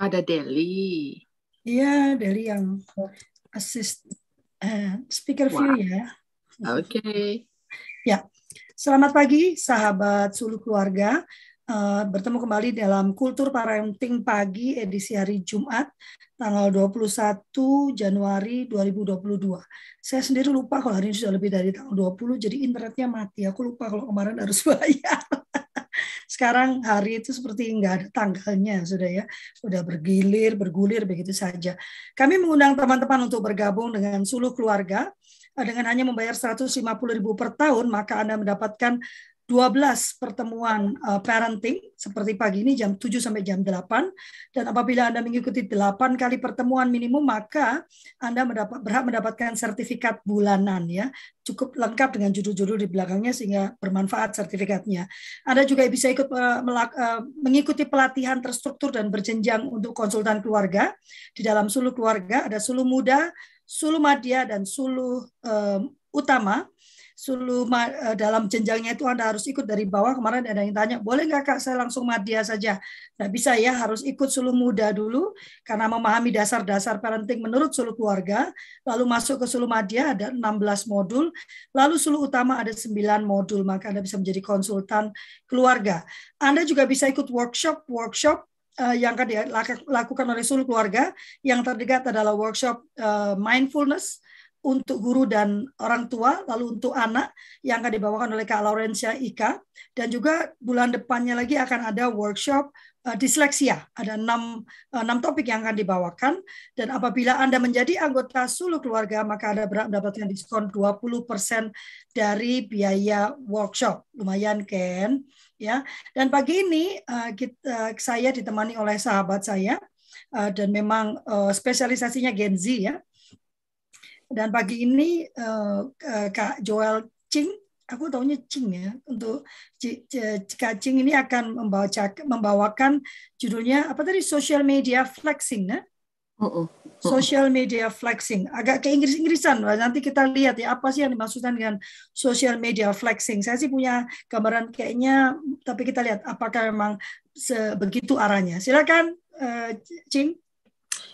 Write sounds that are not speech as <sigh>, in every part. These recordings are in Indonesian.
Ada Deli. Iya, Deli yang assist uh, speaker view ya. Oke. Okay. Ya, selamat pagi sahabat Sulu Keluarga. Uh, bertemu kembali dalam Kultur Parenting Pagi edisi hari Jumat tanggal 21 Januari 2022. Saya sendiri lupa kalau hari ini sudah lebih dari tanggal 20 jadi internetnya mati. Aku lupa kalau kemarin harus bayar. Sekarang hari itu seperti nggak ada tanggalnya sudah ya, sudah bergilir, bergulir begitu saja. Kami mengundang teman-teman untuk bergabung dengan Suluh Keluarga dengan hanya membayar 150.000 per tahun maka Anda mendapatkan 12 pertemuan uh, parenting seperti pagi ini jam 7 sampai jam 8 dan apabila Anda mengikuti 8 kali pertemuan minimum maka Anda mendapat berhak mendapatkan sertifikat bulanan ya. Cukup lengkap dengan judul-judul di belakangnya sehingga bermanfaat sertifikatnya. Anda juga bisa ikut uh, melak, uh, mengikuti pelatihan terstruktur dan berjenjang untuk konsultan keluarga. Di dalam suluh keluarga ada suluh muda, suluh madya dan suluh um, utama sulu uh, dalam jenjangnya itu Anda harus ikut dari bawah. Kemarin ada yang tanya, boleh nggak Kak saya langsung madya saja? Nggak bisa ya, harus ikut sulu muda dulu karena memahami dasar-dasar parenting menurut sulu keluarga. Lalu masuk ke sulu madya ada 16 modul. Lalu sulu utama ada 9 modul, maka Anda bisa menjadi konsultan keluarga. Anda juga bisa ikut workshop-workshop uh, yang akan dilakukan oleh seluruh keluarga. Yang terdekat adalah workshop uh, mindfulness, untuk guru dan orang tua, lalu untuk anak yang akan dibawakan oleh Kak Laurencia Ika, dan juga bulan depannya lagi akan ada workshop uh, disleksia. Ada enam, uh, enam topik yang akan dibawakan, dan apabila Anda menjadi anggota Sulu Keluarga, maka Anda berhak mendapatkan diskon 20% dari biaya workshop. Lumayan, Ken. Ya. Dan pagi ini uh, kita, saya ditemani oleh sahabat saya, uh, dan memang uh, spesialisasinya Gen Z ya, dan pagi ini uh, Kak Joel Ching, aku tahunya Ching ya, untuk Kak Ching ini akan membawa membawakan judulnya apa tadi social media flexing? Uh -uh. Social media flexing, agak ke Inggris-Inggrisan. Nanti kita lihat ya apa sih yang dimaksudkan dengan social media flexing. Saya sih punya gambaran kayaknya, tapi kita lihat apakah memang sebegitu arahnya. Silakan, uh, Cing.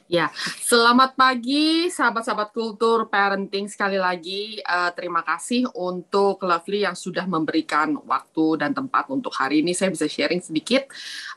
Ya, selamat pagi sahabat-sahabat kultur parenting sekali lagi uh, terima kasih untuk Lovely yang sudah memberikan waktu dan tempat untuk hari ini saya bisa sharing sedikit.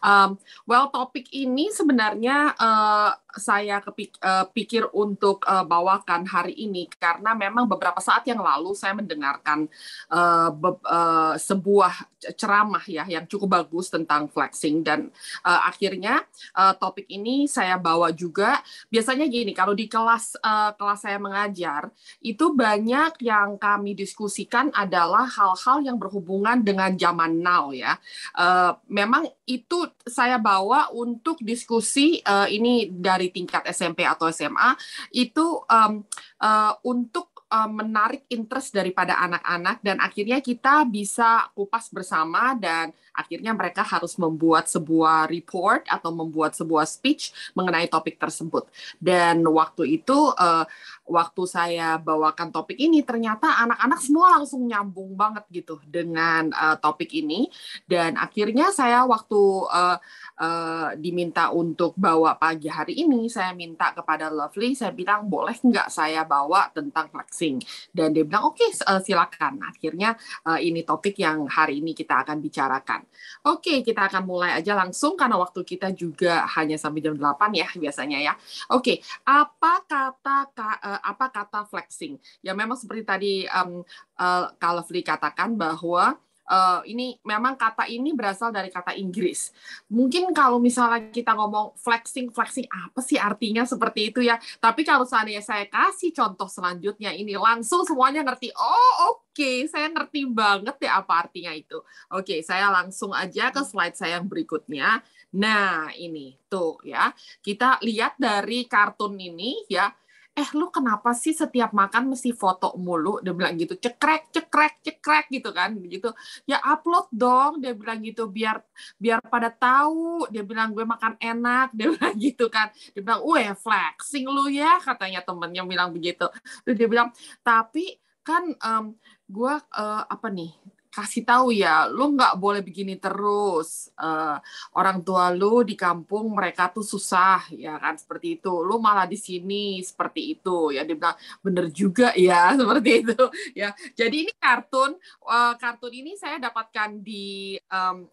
Um, well, topik ini sebenarnya uh, saya kepik uh, pikir untuk uh, bawakan hari ini karena memang beberapa saat yang lalu saya mendengarkan uh, uh, sebuah ceramah ya yang cukup bagus tentang flexing dan uh, akhirnya uh, topik ini saya bawa juga biasanya gini kalau di kelas uh, kelas saya mengajar itu banyak yang kami diskusikan adalah hal-hal yang berhubungan dengan zaman now ya. Uh, memang itu saya bawa untuk diskusi uh, ini dari tingkat SMP atau SMA itu um, uh, untuk menarik interest daripada anak-anak dan akhirnya kita bisa kupas bersama dan akhirnya mereka harus membuat sebuah report atau membuat sebuah speech mengenai topik tersebut. Dan waktu itu uh, waktu saya bawakan topik ini ternyata anak-anak semua langsung nyambung banget gitu dengan uh, topik ini dan akhirnya saya waktu uh, uh, diminta untuk bawa pagi hari ini saya minta kepada Lovely saya bilang boleh nggak saya bawa tentang flexing dan dia bilang oke okay, uh, silakan. Akhirnya uh, ini topik yang hari ini kita akan bicarakan. Oke okay, kita akan mulai aja langsung karena waktu kita juga hanya sampai jam 8 ya biasanya ya. Oke okay, apa kata uh, apa kata flexing? Ya memang seperti tadi um, uh, Kalefli katakan bahwa uh, ini memang kata ini berasal dari kata Inggris. Mungkin kalau misalnya kita ngomong flexing, flexing apa sih artinya seperti itu ya? Tapi kalau seandainya saya kasih contoh selanjutnya ini langsung semuanya ngerti. Oh oke, okay, saya ngerti banget ya apa artinya itu. Oke, okay, saya langsung aja ke slide saya yang berikutnya. Nah ini tuh ya, kita lihat dari kartun ini ya eh lu kenapa sih setiap makan mesti foto mulu? Dia bilang gitu cekrek cekrek cekrek gitu kan gitu ya upload dong dia bilang gitu biar biar pada tahu. Dia bilang gue makan enak <laughs> dia bilang gitu kan. Dia bilang weh flexing lu ya katanya temennya bilang begitu. Terus dia bilang tapi kan um, gue uh, apa nih kasih tahu ya, lu nggak boleh begini terus. Uh, orang tua lu di kampung mereka tuh susah ya kan seperti itu. Lu malah di sini seperti itu ya. Dia bilang bener juga ya <laughs> seperti itu ya. Jadi ini kartun, uh, kartun ini saya dapatkan di um,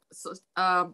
uh,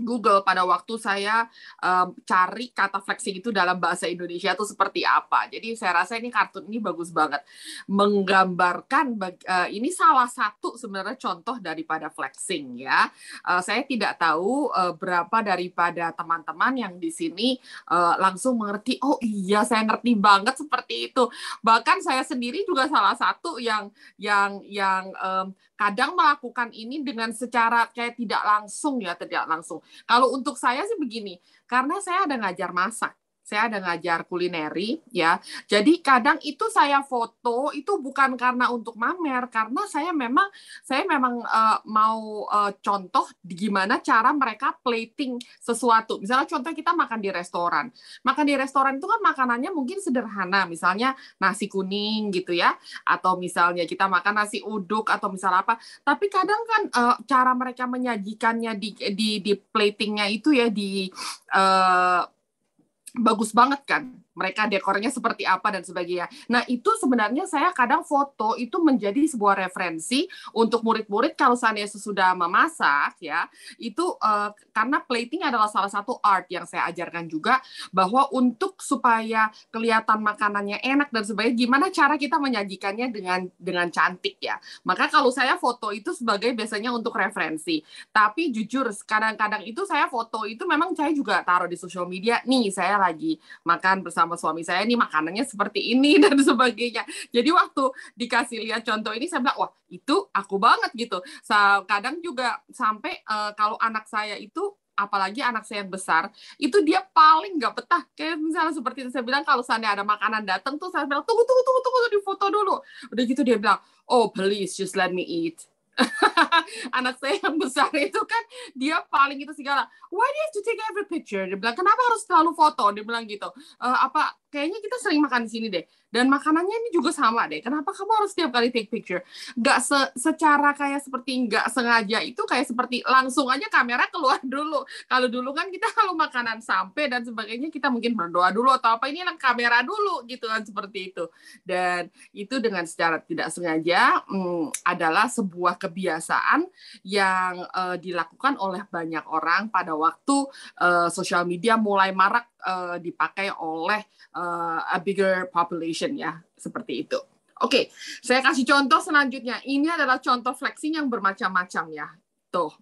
Google pada waktu saya um, cari kata flexing itu dalam bahasa Indonesia itu seperti apa. Jadi saya rasa ini kartun ini bagus banget menggambarkan uh, ini salah satu sebenarnya contoh daripada flexing ya. Uh, saya tidak tahu uh, berapa daripada teman-teman yang di sini uh, langsung mengerti. Oh iya saya ngerti banget seperti itu. Bahkan saya sendiri juga salah satu yang yang yang um, kadang melakukan ini dengan secara kayak tidak langsung ya tidak langsung kalau untuk saya sih begini, karena saya ada ngajar masak saya ada ngajar kulineri ya. Jadi kadang itu saya foto itu bukan karena untuk mamer karena saya memang saya memang uh, mau uh, contoh gimana cara mereka plating sesuatu. Misalnya contoh kita makan di restoran. Makan di restoran itu kan makanannya mungkin sederhana, misalnya nasi kuning gitu ya atau misalnya kita makan nasi uduk atau misalnya apa. Tapi kadang kan uh, cara mereka menyajikannya di di di platingnya itu ya di uh, bagus banget kan mereka dekornya seperti apa dan sebagainya. Nah, itu sebenarnya saya kadang foto itu menjadi sebuah referensi untuk murid-murid kalau seandainya sesudah memasak ya, itu uh, karena plating adalah salah satu art yang saya ajarkan juga bahwa untuk supaya kelihatan makanannya enak dan sebagainya gimana cara kita menyajikannya dengan dengan cantik ya. Maka kalau saya foto itu sebagai biasanya untuk referensi. Tapi jujur kadang-kadang itu saya foto itu memang saya juga taruh di sosial media. Nih, saya lagi makan bersama sama suami saya ini makanannya seperti ini <laughs> dan sebagainya. Jadi waktu dikasih lihat contoh ini saya bilang wah itu aku banget gitu. Kadang juga sampai uh, kalau anak saya itu apalagi anak saya yang besar itu dia paling nggak betah kayak misalnya seperti itu saya bilang kalau seandainya ada makanan datang tuh saya bilang tunggu tunggu tunggu tunggu di foto dulu udah gitu dia bilang oh please just let me eat <laughs> anak saya yang besar itu kan dia paling itu segala. Why do you have to take every picture? Dia bilang kenapa harus selalu foto? Dia bilang gitu. E, apa kayaknya kita sering makan di sini deh. Dan makanannya ini juga sama deh. Kenapa kamu harus setiap kali take picture? Nggak se secara kayak seperti nggak sengaja itu kayak seperti langsung aja kamera keluar <laughs> dulu. Kalau dulu kan kita <laughs> kalau makanan sampai dan sebagainya kita mungkin berdoa dulu atau apa ini yang kamera dulu gitu kan seperti itu. Dan itu dengan secara tidak sengaja hmm, adalah sebuah kebiasaan yang uh, dilakukan oleh banyak orang pada waktu uh, sosial media mulai marak uh, dipakai oleh uh, a bigger population ya seperti itu. Oke, okay, saya kasih contoh selanjutnya. Ini adalah contoh flexing yang bermacam-macam ya. Tuh.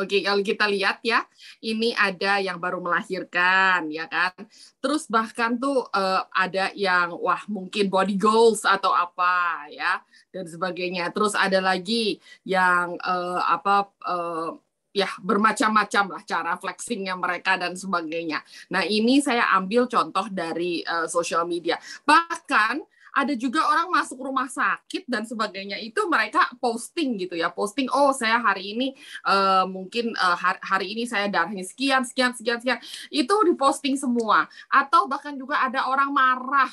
Oke, okay, kalau kita lihat ya, ini ada yang baru melahirkan, ya kan. Terus bahkan tuh uh, ada yang wah mungkin body goals atau apa ya dan sebagainya. Terus ada lagi yang uh, apa uh, ya bermacam-macam lah cara flexingnya mereka dan sebagainya. Nah ini saya ambil contoh dari uh, social media. Bahkan ada juga orang masuk rumah sakit dan sebagainya itu mereka posting gitu ya posting oh saya hari ini uh, mungkin uh, hari, hari ini saya darahnya sekian sekian sekian sekian itu diposting semua atau bahkan juga ada orang marah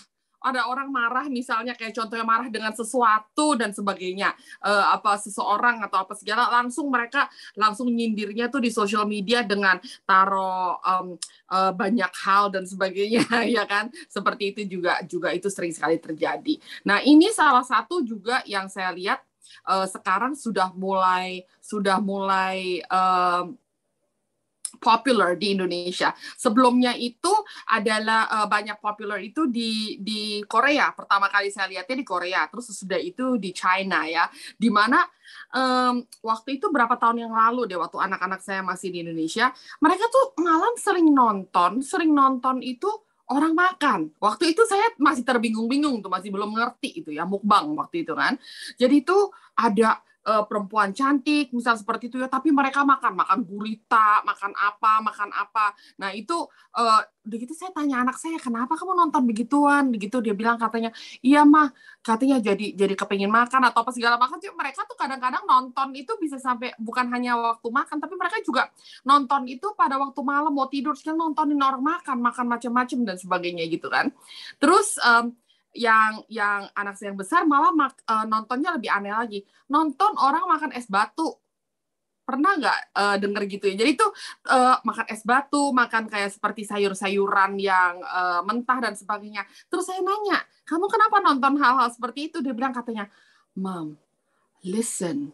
ada orang marah misalnya kayak contohnya marah dengan sesuatu dan sebagainya uh, apa seseorang atau apa segala langsung mereka langsung nyindirnya tuh di sosial media dengan taruh um, uh, banyak hal dan sebagainya <laughs> ya kan? Seperti itu juga juga itu sering sekali terjadi. Nah ini salah satu juga yang saya lihat uh, sekarang sudah mulai sudah mulai uh, popular di Indonesia. Sebelumnya itu adalah uh, banyak popular itu di di Korea. Pertama kali saya lihatnya di Korea, terus sudah itu di China ya. Di mana um, waktu itu berapa tahun yang lalu deh waktu anak-anak saya masih di Indonesia, mereka tuh malam sering nonton, sering nonton itu orang makan. Waktu itu saya masih terbingung-bingung tuh, masih belum ngerti itu ya mukbang waktu itu kan. Jadi itu ada uh, perempuan cantik, misal seperti itu ya, tapi mereka makan makan gurita, makan apa, makan apa. Nah itu uh, begitu saya tanya anak saya kenapa kamu nonton begituan, begitu dia bilang katanya iya mah katanya jadi jadi kepingin makan atau apa segala macam. Mereka tuh kadang-kadang nonton itu bisa sampai bukan hanya waktu makan, tapi mereka juga nonton itu pada waktu malam mau tidur sekarang nontonin orang makan, makan macam-macam dan sebagainya gitu kan. Terus um, yang yang anak saya yang besar malah mak, uh, nontonnya lebih aneh lagi. Nonton orang makan es batu. Pernah nggak uh, denger gitu ya? Jadi itu uh, makan es batu, makan kayak seperti sayur-sayuran yang uh, mentah dan sebagainya. Terus saya nanya, kamu kenapa nonton hal-hal seperti itu? Dia bilang katanya, Mom, listen.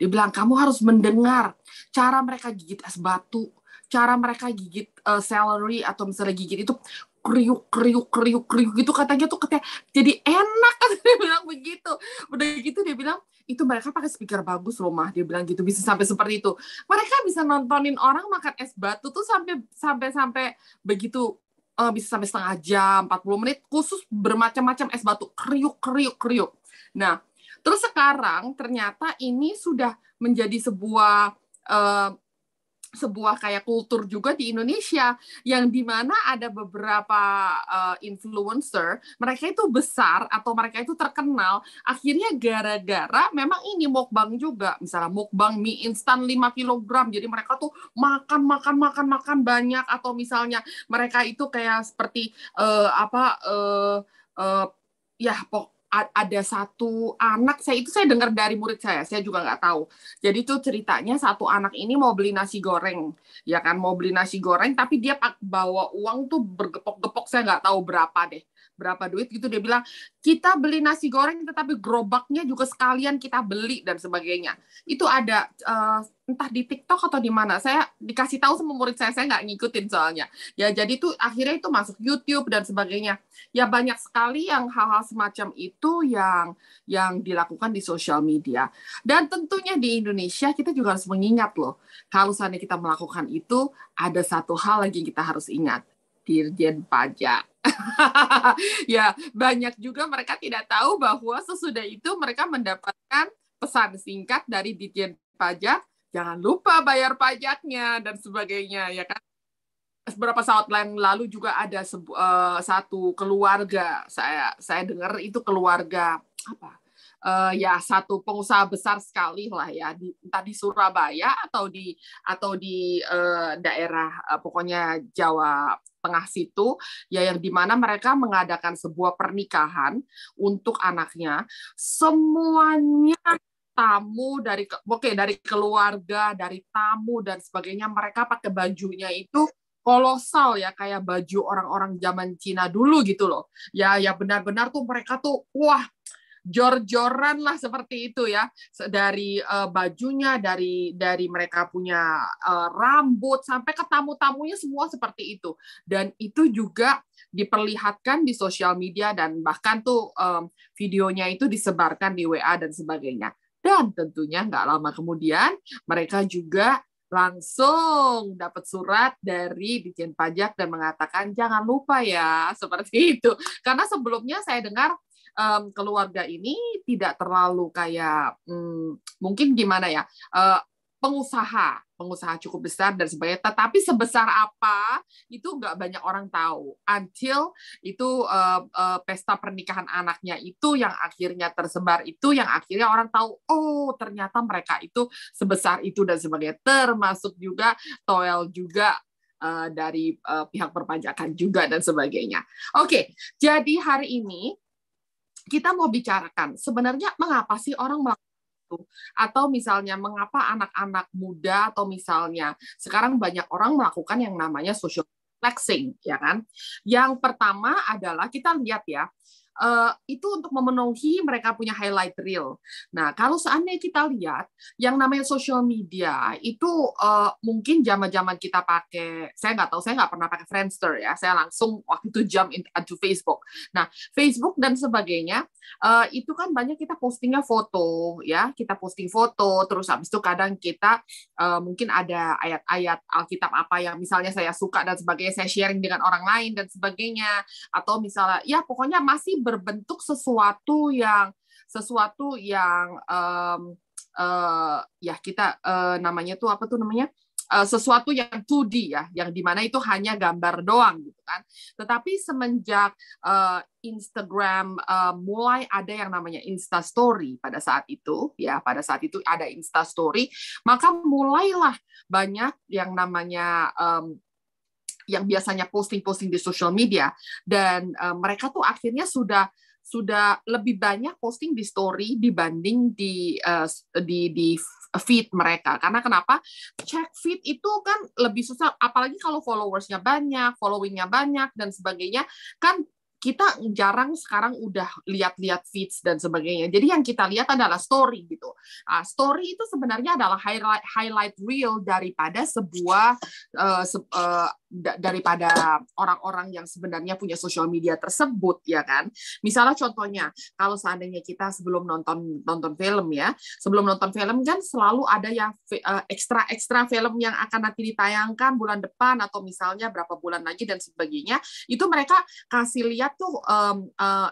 Dia bilang kamu harus mendengar cara mereka gigit es batu, cara mereka gigit uh, celery atau misalnya gigit itu kriuk kriuk kriuk kriuk gitu katanya tuh katanya jadi enak. Kan <laughs> dia bilang begitu. Udah gitu dia bilang itu mereka pakai speaker bagus loh mah. Dia bilang gitu bisa sampai seperti itu. Mereka bisa nontonin orang makan es batu tuh sampai sampai sampai begitu uh, bisa sampai setengah jam 40 menit khusus bermacam-macam es batu. Kriuk kriuk kriuk. Nah terus sekarang ternyata ini sudah menjadi sebuah uh, sebuah kayak kultur juga di Indonesia yang di mana ada beberapa uh, influencer mereka itu besar atau mereka itu terkenal akhirnya gara-gara memang ini mukbang juga. Misalnya mukbang mie instan 5 kg jadi mereka tuh makan makan makan makan banyak. Atau misalnya mereka itu kayak seperti uh, apa uh, uh, ya pok ada satu anak saya itu saya dengar dari murid saya saya juga nggak tahu. Jadi itu ceritanya satu anak ini mau beli nasi goreng ya kan mau beli nasi goreng tapi dia bawa uang tuh bergepok-gepok saya nggak tahu berapa deh berapa duit gitu dia bilang kita beli nasi goreng tetapi gerobaknya juga sekalian kita beli dan sebagainya. Itu ada uh, entah di TikTok atau di mana. Saya dikasih tahu sama murid saya saya nggak ngikutin soalnya. Ya jadi itu akhirnya itu masuk YouTube dan sebagainya. Ya banyak sekali yang hal-hal semacam itu yang yang dilakukan di sosial media. Dan tentunya di Indonesia kita juga harus mengingat loh kalau seandainya kita melakukan itu ada satu hal lagi yang kita harus ingat Dirjen Pajak. <laughs> ya, banyak juga mereka tidak tahu bahwa sesudah itu mereka mendapatkan pesan singkat dari Dirjen Pajak, jangan lupa bayar pajaknya dan sebagainya, ya kan? Beberapa saat yang lalu juga ada uh, satu keluarga saya saya dengar itu keluarga apa uh, ya satu pengusaha besar sekali lah ya di, entah di Surabaya atau di atau di uh, daerah uh, pokoknya Jawa Tengah situ ya yang di mana mereka mengadakan sebuah pernikahan untuk anaknya. Semuanya tamu dari oke okay, dari keluarga dari tamu dan sebagainya mereka pakai bajunya itu kolosal ya kayak baju orang-orang zaman Cina dulu gitu loh. Ya ya benar-benar tuh mereka tuh wah jor-joran lah seperti itu ya. Dari uh, bajunya dari dari mereka punya uh, rambut sampai ke tamu-tamunya semua seperti itu. Dan itu juga diperlihatkan di sosial media dan bahkan tuh um, videonya itu disebarkan di WA dan sebagainya. Dan tentunya nggak lama kemudian mereka juga langsung dapat surat dari Dijen Pajak dan mengatakan jangan lupa ya seperti itu. Karena sebelumnya saya dengar um, keluarga ini tidak terlalu kayak um, mungkin gimana ya uh, pengusaha pengusaha cukup besar dan sebagainya. Tetapi sebesar apa itu nggak banyak orang tahu. Until itu uh, uh, pesta pernikahan anaknya itu yang akhirnya tersebar itu yang akhirnya orang tahu oh ternyata mereka itu sebesar itu dan sebagainya. Termasuk juga toel juga uh, dari uh, pihak perpajakan juga dan sebagainya. Oke okay, jadi hari ini kita mau bicarakan sebenarnya mengapa sih orang melakukan itu atau misalnya mengapa anak-anak muda atau misalnya sekarang banyak orang melakukan yang namanya social flexing ya kan. Yang pertama adalah kita lihat ya uh, itu untuk memenuhi mereka punya highlight reel. Nah, kalau seandainya kita lihat yang namanya social media itu uh, mungkin zaman-zaman kita pakai, saya nggak tahu, saya nggak pernah pakai Friendster ya, saya langsung waktu itu jump into Facebook. Nah, Facebook dan sebagainya uh, itu kan banyak kita postingnya foto ya, kita posting foto, terus habis itu kadang kita uh, mungkin ada ayat-ayat Alkitab apa yang misalnya saya suka dan sebagainya, saya sharing dengan orang lain dan sebagainya, atau misalnya ya pokoknya masih berbentuk sesuatu yang sesuatu yang um, uh, ya kita uh, namanya tuh apa tuh namanya uh, sesuatu yang 2D ya, yang di mana itu hanya gambar doang gitu kan. Tetapi semenjak uh, Instagram uh, mulai ada yang namanya Insta Story pada saat itu, ya pada saat itu ada Insta Story, maka mulailah banyak yang namanya um, yang biasanya posting-posting di social media dan uh, mereka tuh akhirnya sudah sudah lebih banyak posting di story dibanding di uh, di di feed mereka. Karena kenapa? Check feed itu kan lebih susah, apalagi kalau followersnya banyak, followingnya banyak dan sebagainya, kan kita jarang sekarang udah lihat-lihat feeds dan sebagainya. Jadi yang kita lihat adalah story gitu. Uh, story itu sebenarnya adalah highlight highlight real daripada sebuah uh, se uh, daripada orang-orang yang sebenarnya punya sosial media tersebut ya kan. Misalnya contohnya kalau seandainya kita sebelum nonton nonton film ya, sebelum nonton film kan selalu ada yang ekstra-ekstra film yang akan nanti ditayangkan bulan depan atau misalnya berapa bulan lagi dan sebagainya. Itu mereka kasih lihat tuh um, uh,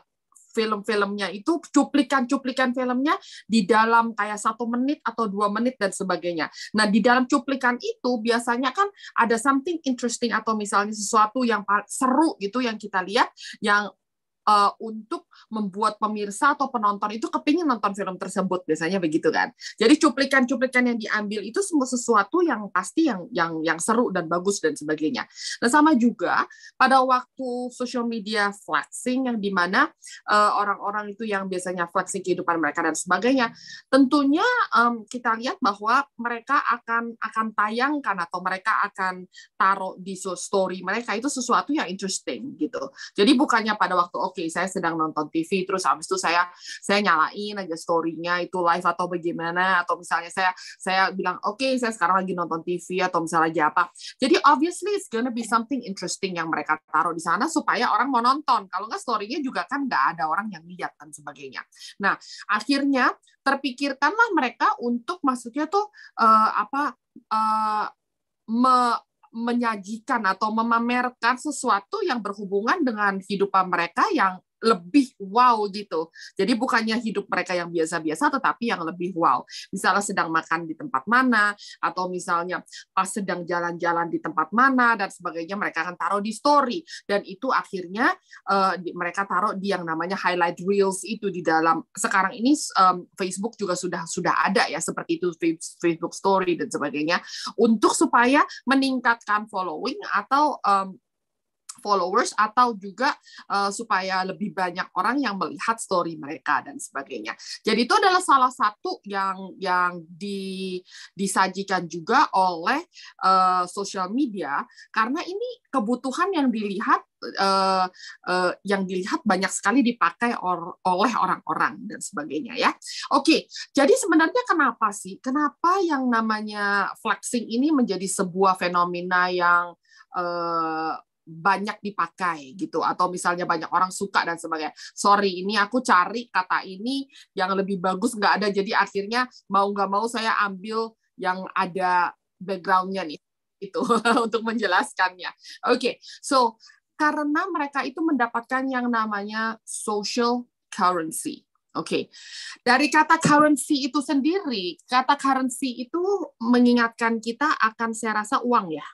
film-filmnya itu cuplikan-cuplikan filmnya di dalam kayak satu menit atau dua menit dan sebagainya. Nah di dalam cuplikan itu biasanya kan ada something interesting atau misalnya sesuatu yang seru gitu yang kita lihat yang uh, untuk membuat pemirsa atau penonton itu kepingin nonton film tersebut biasanya begitu kan. Jadi cuplikan-cuplikan yang diambil itu semua sesuatu yang pasti yang yang yang seru dan bagus dan sebagainya. Nah sama juga pada waktu social media flexing yang di mana uh, orang-orang itu yang biasanya flexing kehidupan mereka dan sebagainya tentunya um, kita lihat bahwa mereka akan akan tayangkan atau mereka akan taruh di story mereka itu sesuatu yang interesting gitu. Jadi bukannya pada waktu oke okay, saya sedang nonton TV terus habis itu saya saya nyalain aja story-nya itu live atau bagaimana atau misalnya saya saya bilang oke okay, saya sekarang lagi nonton TV atau misalnya lagi apa. Jadi obviously it's gonna be something interesting yang mereka taruh di sana supaya orang mau nonton. Kalau nggak story-nya juga kan nggak ada orang yang lihat dan sebagainya. Nah akhirnya terpikirkanlah mereka untuk maksudnya tuh uh, apa uh, menyajikan atau memamerkan sesuatu yang berhubungan dengan kehidupan mereka yang lebih wow gitu. Jadi bukannya hidup mereka yang biasa-biasa tetapi yang lebih wow. Misalnya sedang makan di tempat mana atau misalnya pas sedang jalan-jalan di tempat mana dan sebagainya mereka akan taruh di story dan itu akhirnya uh, mereka taruh di yang namanya highlight reels itu di dalam sekarang ini um, Facebook juga sudah sudah ada ya seperti itu Facebook story dan sebagainya untuk supaya meningkatkan following atau um, followers atau juga uh, supaya lebih banyak orang yang melihat story mereka dan sebagainya. Jadi itu adalah salah satu yang yang di, disajikan juga oleh uh, social media karena ini kebutuhan yang dilihat uh, uh, yang dilihat banyak sekali dipakai or, oleh orang-orang dan sebagainya ya. Oke, jadi sebenarnya kenapa sih? Kenapa yang namanya flexing ini menjadi sebuah fenomena yang banyak dipakai gitu atau misalnya banyak orang suka dan sebagainya. Sorry, ini aku cari kata ini yang lebih bagus nggak ada jadi akhirnya mau nggak mau saya ambil yang ada backgroundnya nih itu <laughs> untuk menjelaskannya. Oke, okay, so karena mereka itu mendapatkan yang namanya social currency. Oke, okay. dari kata currency itu sendiri, kata currency itu mengingatkan kita akan saya rasa uang ya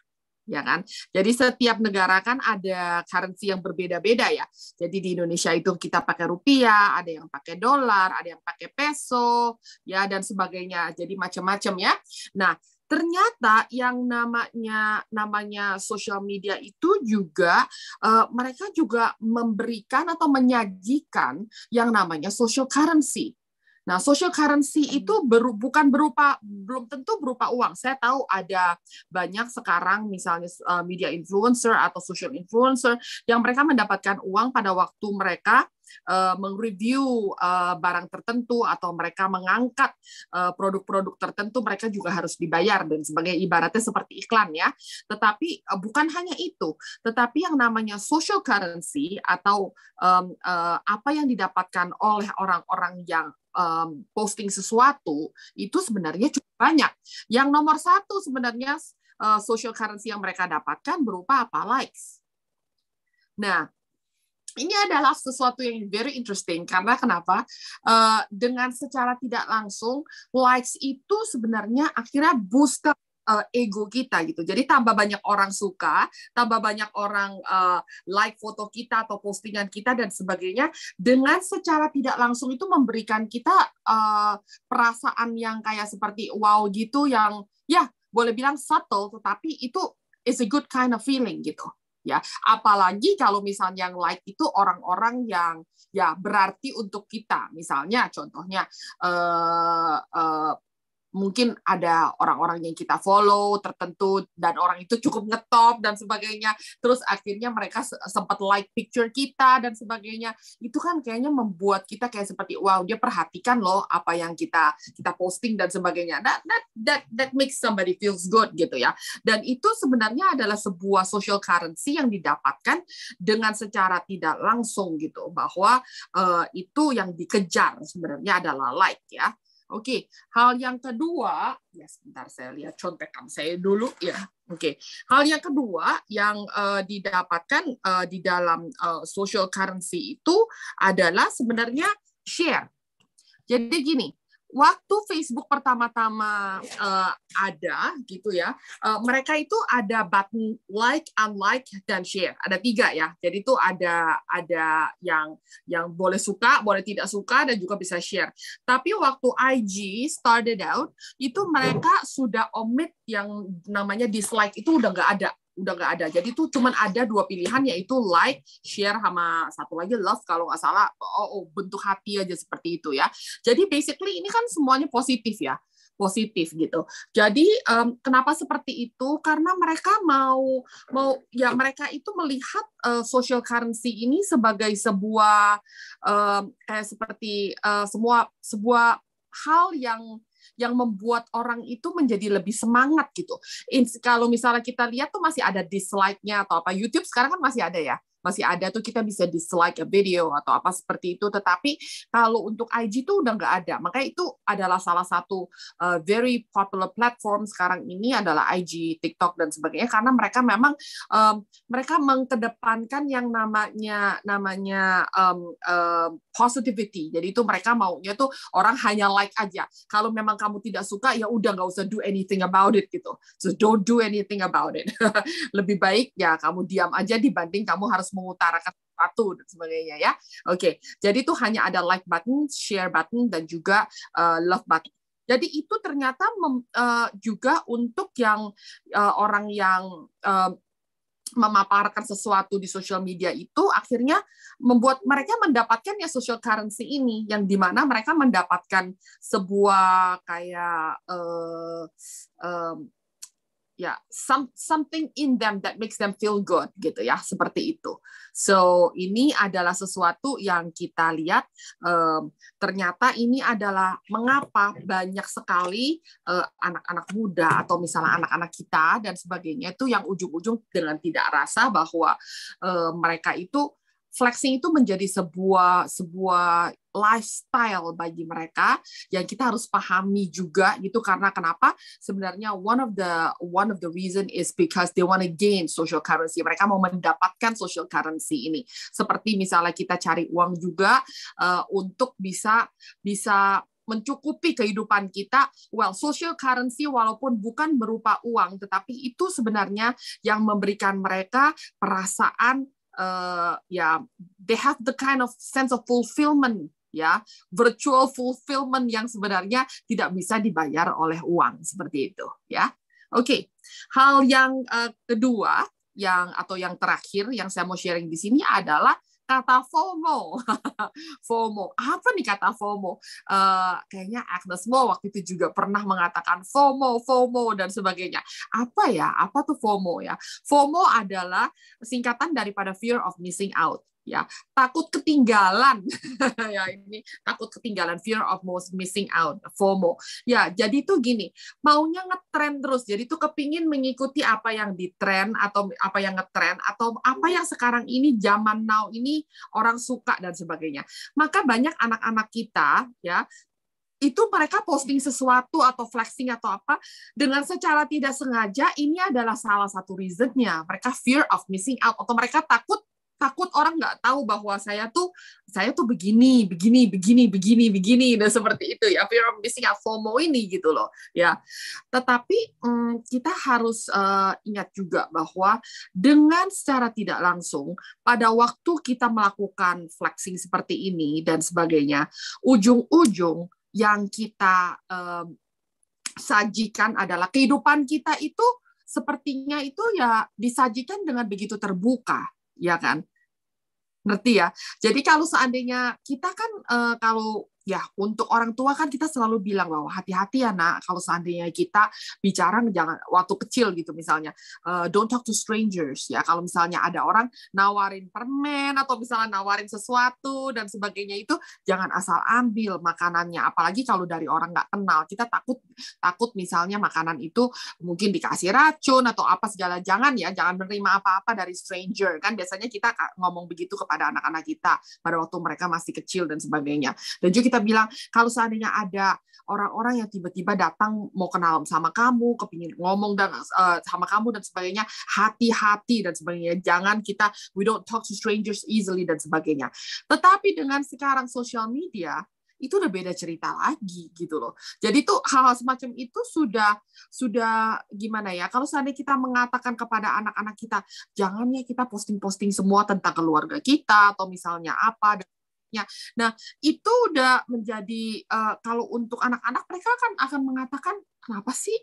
ya kan? Jadi setiap negara kan ada currency yang berbeda-beda ya. Jadi di Indonesia itu kita pakai rupiah, ada yang pakai dolar, ada yang pakai peso, ya dan sebagainya. Jadi macam-macam ya. Nah, ternyata yang namanya namanya sosial media itu juga uh, mereka juga memberikan atau menyajikan yang namanya social currency Nah, social currency hmm. itu beru, bukan berupa belum tentu berupa uang. Saya tahu ada banyak sekarang misalnya uh, media influencer atau social influencer yang mereka mendapatkan uang pada waktu mereka uh, barang tertentu atau mereka mengangkat produk-produk tertentu mereka juga harus dibayar dan sebagai ibaratnya seperti iklan ya. Tetapi bukan hanya itu, tetapi yang namanya social currency atau um, uh, apa yang didapatkan oleh orang-orang yang um, posting sesuatu itu sebenarnya cukup banyak. Yang nomor satu sebenarnya uh, social currency yang mereka dapatkan berupa apa likes. Nah, ini adalah sesuatu yang very interesting karena kenapa? Uh, dengan secara tidak langsung likes itu sebenarnya akhirnya boost uh, ego kita gitu. Jadi tambah banyak orang suka, tambah banyak orang uh, like foto kita atau postingan kita dan sebagainya dengan secara tidak langsung itu memberikan kita uh, perasaan yang kayak seperti wow gitu yang ya boleh bilang subtle tetapi itu is a good kind of feeling gitu. Ya. Apalagi kalau misalnya yang like itu orang-orang yang ya berarti untuk kita. Misalnya contohnya uh, uh, mungkin ada orang-orang yang kita follow tertentu dan orang itu cukup ngetop dan sebagainya. Terus akhirnya mereka sempat like picture kita dan sebagainya. Itu kan kayaknya membuat kita kayak seperti wow dia perhatikan loh apa yang kita kita posting dan sebagainya. That that that that makes somebody feels good gitu ya. Dan itu sebenarnya adalah sebuah social currency yang didapatkan dengan secara tidak langsung gitu bahwa uh, itu yang dikejar sebenarnya adalah like ya Oke, hal yang kedua, ya sebentar saya lihat contekan saya dulu ya. Oke, hal yang kedua yang uh, didapatkan uh, di dalam uh, social currency itu adalah sebenarnya share. Jadi gini, waktu Facebook pertama-tama uh, ada gitu ya, uh, mereka itu ada button like, unlike, dan share. Ada tiga ya. Jadi itu ada ada yang yang boleh suka, boleh tidak suka, dan juga bisa share. Tapi waktu IG started out, itu mereka sudah omit yang namanya dislike itu udah nggak ada udah nggak ada. Jadi itu cuma ada dua pilihan yaitu like, share sama satu lagi love kalau nggak salah oh, oh bentuk hati aja seperti itu ya. Jadi basically ini kan semuanya positif ya positif gitu. Jadi um, kenapa seperti itu? Karena mereka mau mau ya mereka itu melihat uh, social currency ini sebagai sebuah um, kayak seperti uh, semua sebuah hal yang yang membuat orang itu menjadi lebih semangat gitu. Kalau misalnya kita lihat tuh masih ada dislike-nya atau apa YouTube sekarang kan masih ada ya masih ada tuh kita bisa dislike a video atau apa seperti itu. Tetapi kalau untuk IG tuh udah nggak ada. Makanya itu adalah salah satu uh, very popular platform sekarang ini adalah IG, TikTok dan sebagainya karena mereka memang um, mereka mengkedepankan yang namanya namanya um, um, positivity. Jadi itu mereka maunya tuh orang hanya like aja. Kalau memang kamu tidak suka ya udah nggak usah do anything about it gitu. So don't do anything about it. <laughs> Lebih baik ya kamu diam aja dibanding kamu harus mengutarakan sesuatu dan sebagainya ya. Oke, okay. jadi itu hanya ada like button, share button dan juga uh, love button. Jadi itu ternyata mem, uh, juga untuk yang uh, orang yang uh, memaparkan sesuatu di sosial media itu akhirnya membuat mereka mendapatkan ya social currency ini yang di mana mereka mendapatkan sebuah kayak uh, uh, ya some something in them that makes them feel good gitu ya seperti itu. So ini adalah sesuatu yang kita lihat um, ternyata ini adalah mengapa banyak sekali anak anak-anak muda atau misalnya anak-anak kita dan sebagainya itu yang ujung-ujung dengan tidak rasa bahwa uh, mereka itu flexing itu menjadi sebuah sebuah lifestyle bagi mereka yang kita harus pahami juga gitu. Karena kenapa? Sebenarnya one of the one of the reason is because they want to gain social currency. Mereka mau mendapatkan social currency ini. Seperti misalnya kita cari uang juga uh, untuk bisa bisa mencukupi kehidupan kita. Well, social currency walaupun bukan berupa uang, tetapi itu sebenarnya yang memberikan mereka perasaan uh, ya yeah, they have the kind of sense of fulfillment ya virtual fulfillment yang sebenarnya tidak bisa dibayar oleh uang seperti itu ya oke hal yang uh, kedua yang atau yang terakhir yang saya mau sharing di sini adalah kata FOMO. <laughs> FOMO. Apa nih kata FOMO? Uh, kayaknya Agnes Mo waktu itu juga pernah mengatakan FOMO, FOMO, dan sebagainya. Apa ya? Apa tuh FOMO ya? FOMO adalah singkatan daripada fear of missing out ya takut ketinggalan. <laughs> Ya ini takut ketinggalan fear of most missing out FOMO. Ya jadi itu gini maunya ngetren terus. Jadi tuh kepingin mengikuti apa yang di tren atau apa yang ngetren atau apa yang sekarang ini zaman now ini orang suka dan sebagainya. Maka banyak anak-anak kita ya itu mereka posting sesuatu atau flexing atau apa dengan secara tidak sengaja ini adalah salah satu reasonnya. Mereka fear of missing out atau mereka takut takut orang nggak tahu bahwa saya tuh saya tuh begini begini begini begini begini dan seperti itu ya. Fear of missing out FOMO ini gitu loh ya. Tetapi hmm, kita harus uh, ingat juga bahwa dengan secara tidak langsung pada waktu kita melakukan flexing seperti ini dan sebagainya ujung-ujung yang kita um, sajikan adalah kehidupan kita itu sepertinya itu ya disajikan dengan begitu terbuka, ya kan? Ngerti ya? Jadi kalau seandainya kita kan uh, kalau ya untuk orang tua kan kita selalu bilang bahwa hati-hati ya nak kalau seandainya kita bicara jangan waktu kecil gitu misalnya. Uh, don't talk to strangers ya. Kalau misalnya ada orang nawarin permen atau misalnya nawarin sesuatu dan sebagainya itu jangan asal ambil makanannya. Apalagi kalau dari orang nggak kenal kita takut takut misalnya makanan itu mungkin dikasih racun atau apa segala. Jangan ya jangan menerima apa-apa dari stranger. Kan biasanya kita ngomong begitu kepada anak-anak kita pada waktu mereka masih kecil dan sebagainya. Dan juga kita bilang kalau seandainya ada orang-orang yang tiba-tiba datang mau kenal sama kamu, kepingin ngomong dan uh, sama kamu dan sebagainya, hati-hati dan sebagainya. Jangan kita we don't talk to strangers easily dan sebagainya. Tetapi dengan sekarang sosial media itu udah beda cerita lagi gitu loh. Jadi tuh hal-hal semacam itu sudah sudah gimana ya? Kalau seandainya kita mengatakan kepada anak-anak kita, jangan ya kita posting-posting semua tentang keluarga kita atau misalnya apa dan Nah, itu udah menjadi uh, kalau untuk anak-anak mereka kan akan mengatakan kenapa sih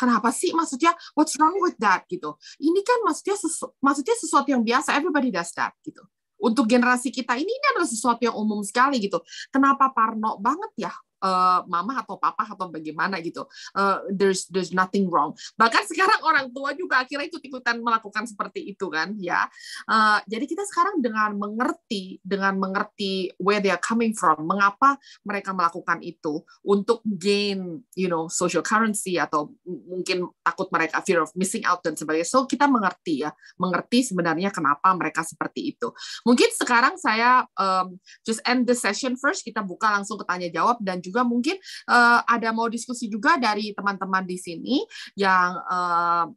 Kenapa sih? Maksudnya, what's wrong with that gitu? Ini kan maksudnya sesu, maksudnya sesuatu yang biasa. Everybody does that gitu. Untuk generasi kita ini ini adalah sesuatu yang umum sekali gitu. Kenapa parno banget ya uh, mama atau papa atau bagaimana gitu. Uh, there's there's nothing wrong. Bahkan sekarang orang tua juga akhirnya ikut-ikutan melakukan seperti itu kan ya. Uh, jadi kita sekarang dengan mengerti dengan mengerti where they are coming from, mengapa mereka melakukan itu untuk gain you know social currency atau mungkin takut mereka fear of missing out dan sebagainya. So kita mengerti ya, mengerti sebenarnya kenapa mereka seperti itu. Mungkin sekarang saya um, just end the session first kita buka langsung ke tanya jawab dan juga juga mungkin uh, ada mau diskusi juga dari teman-teman di sini yang uh,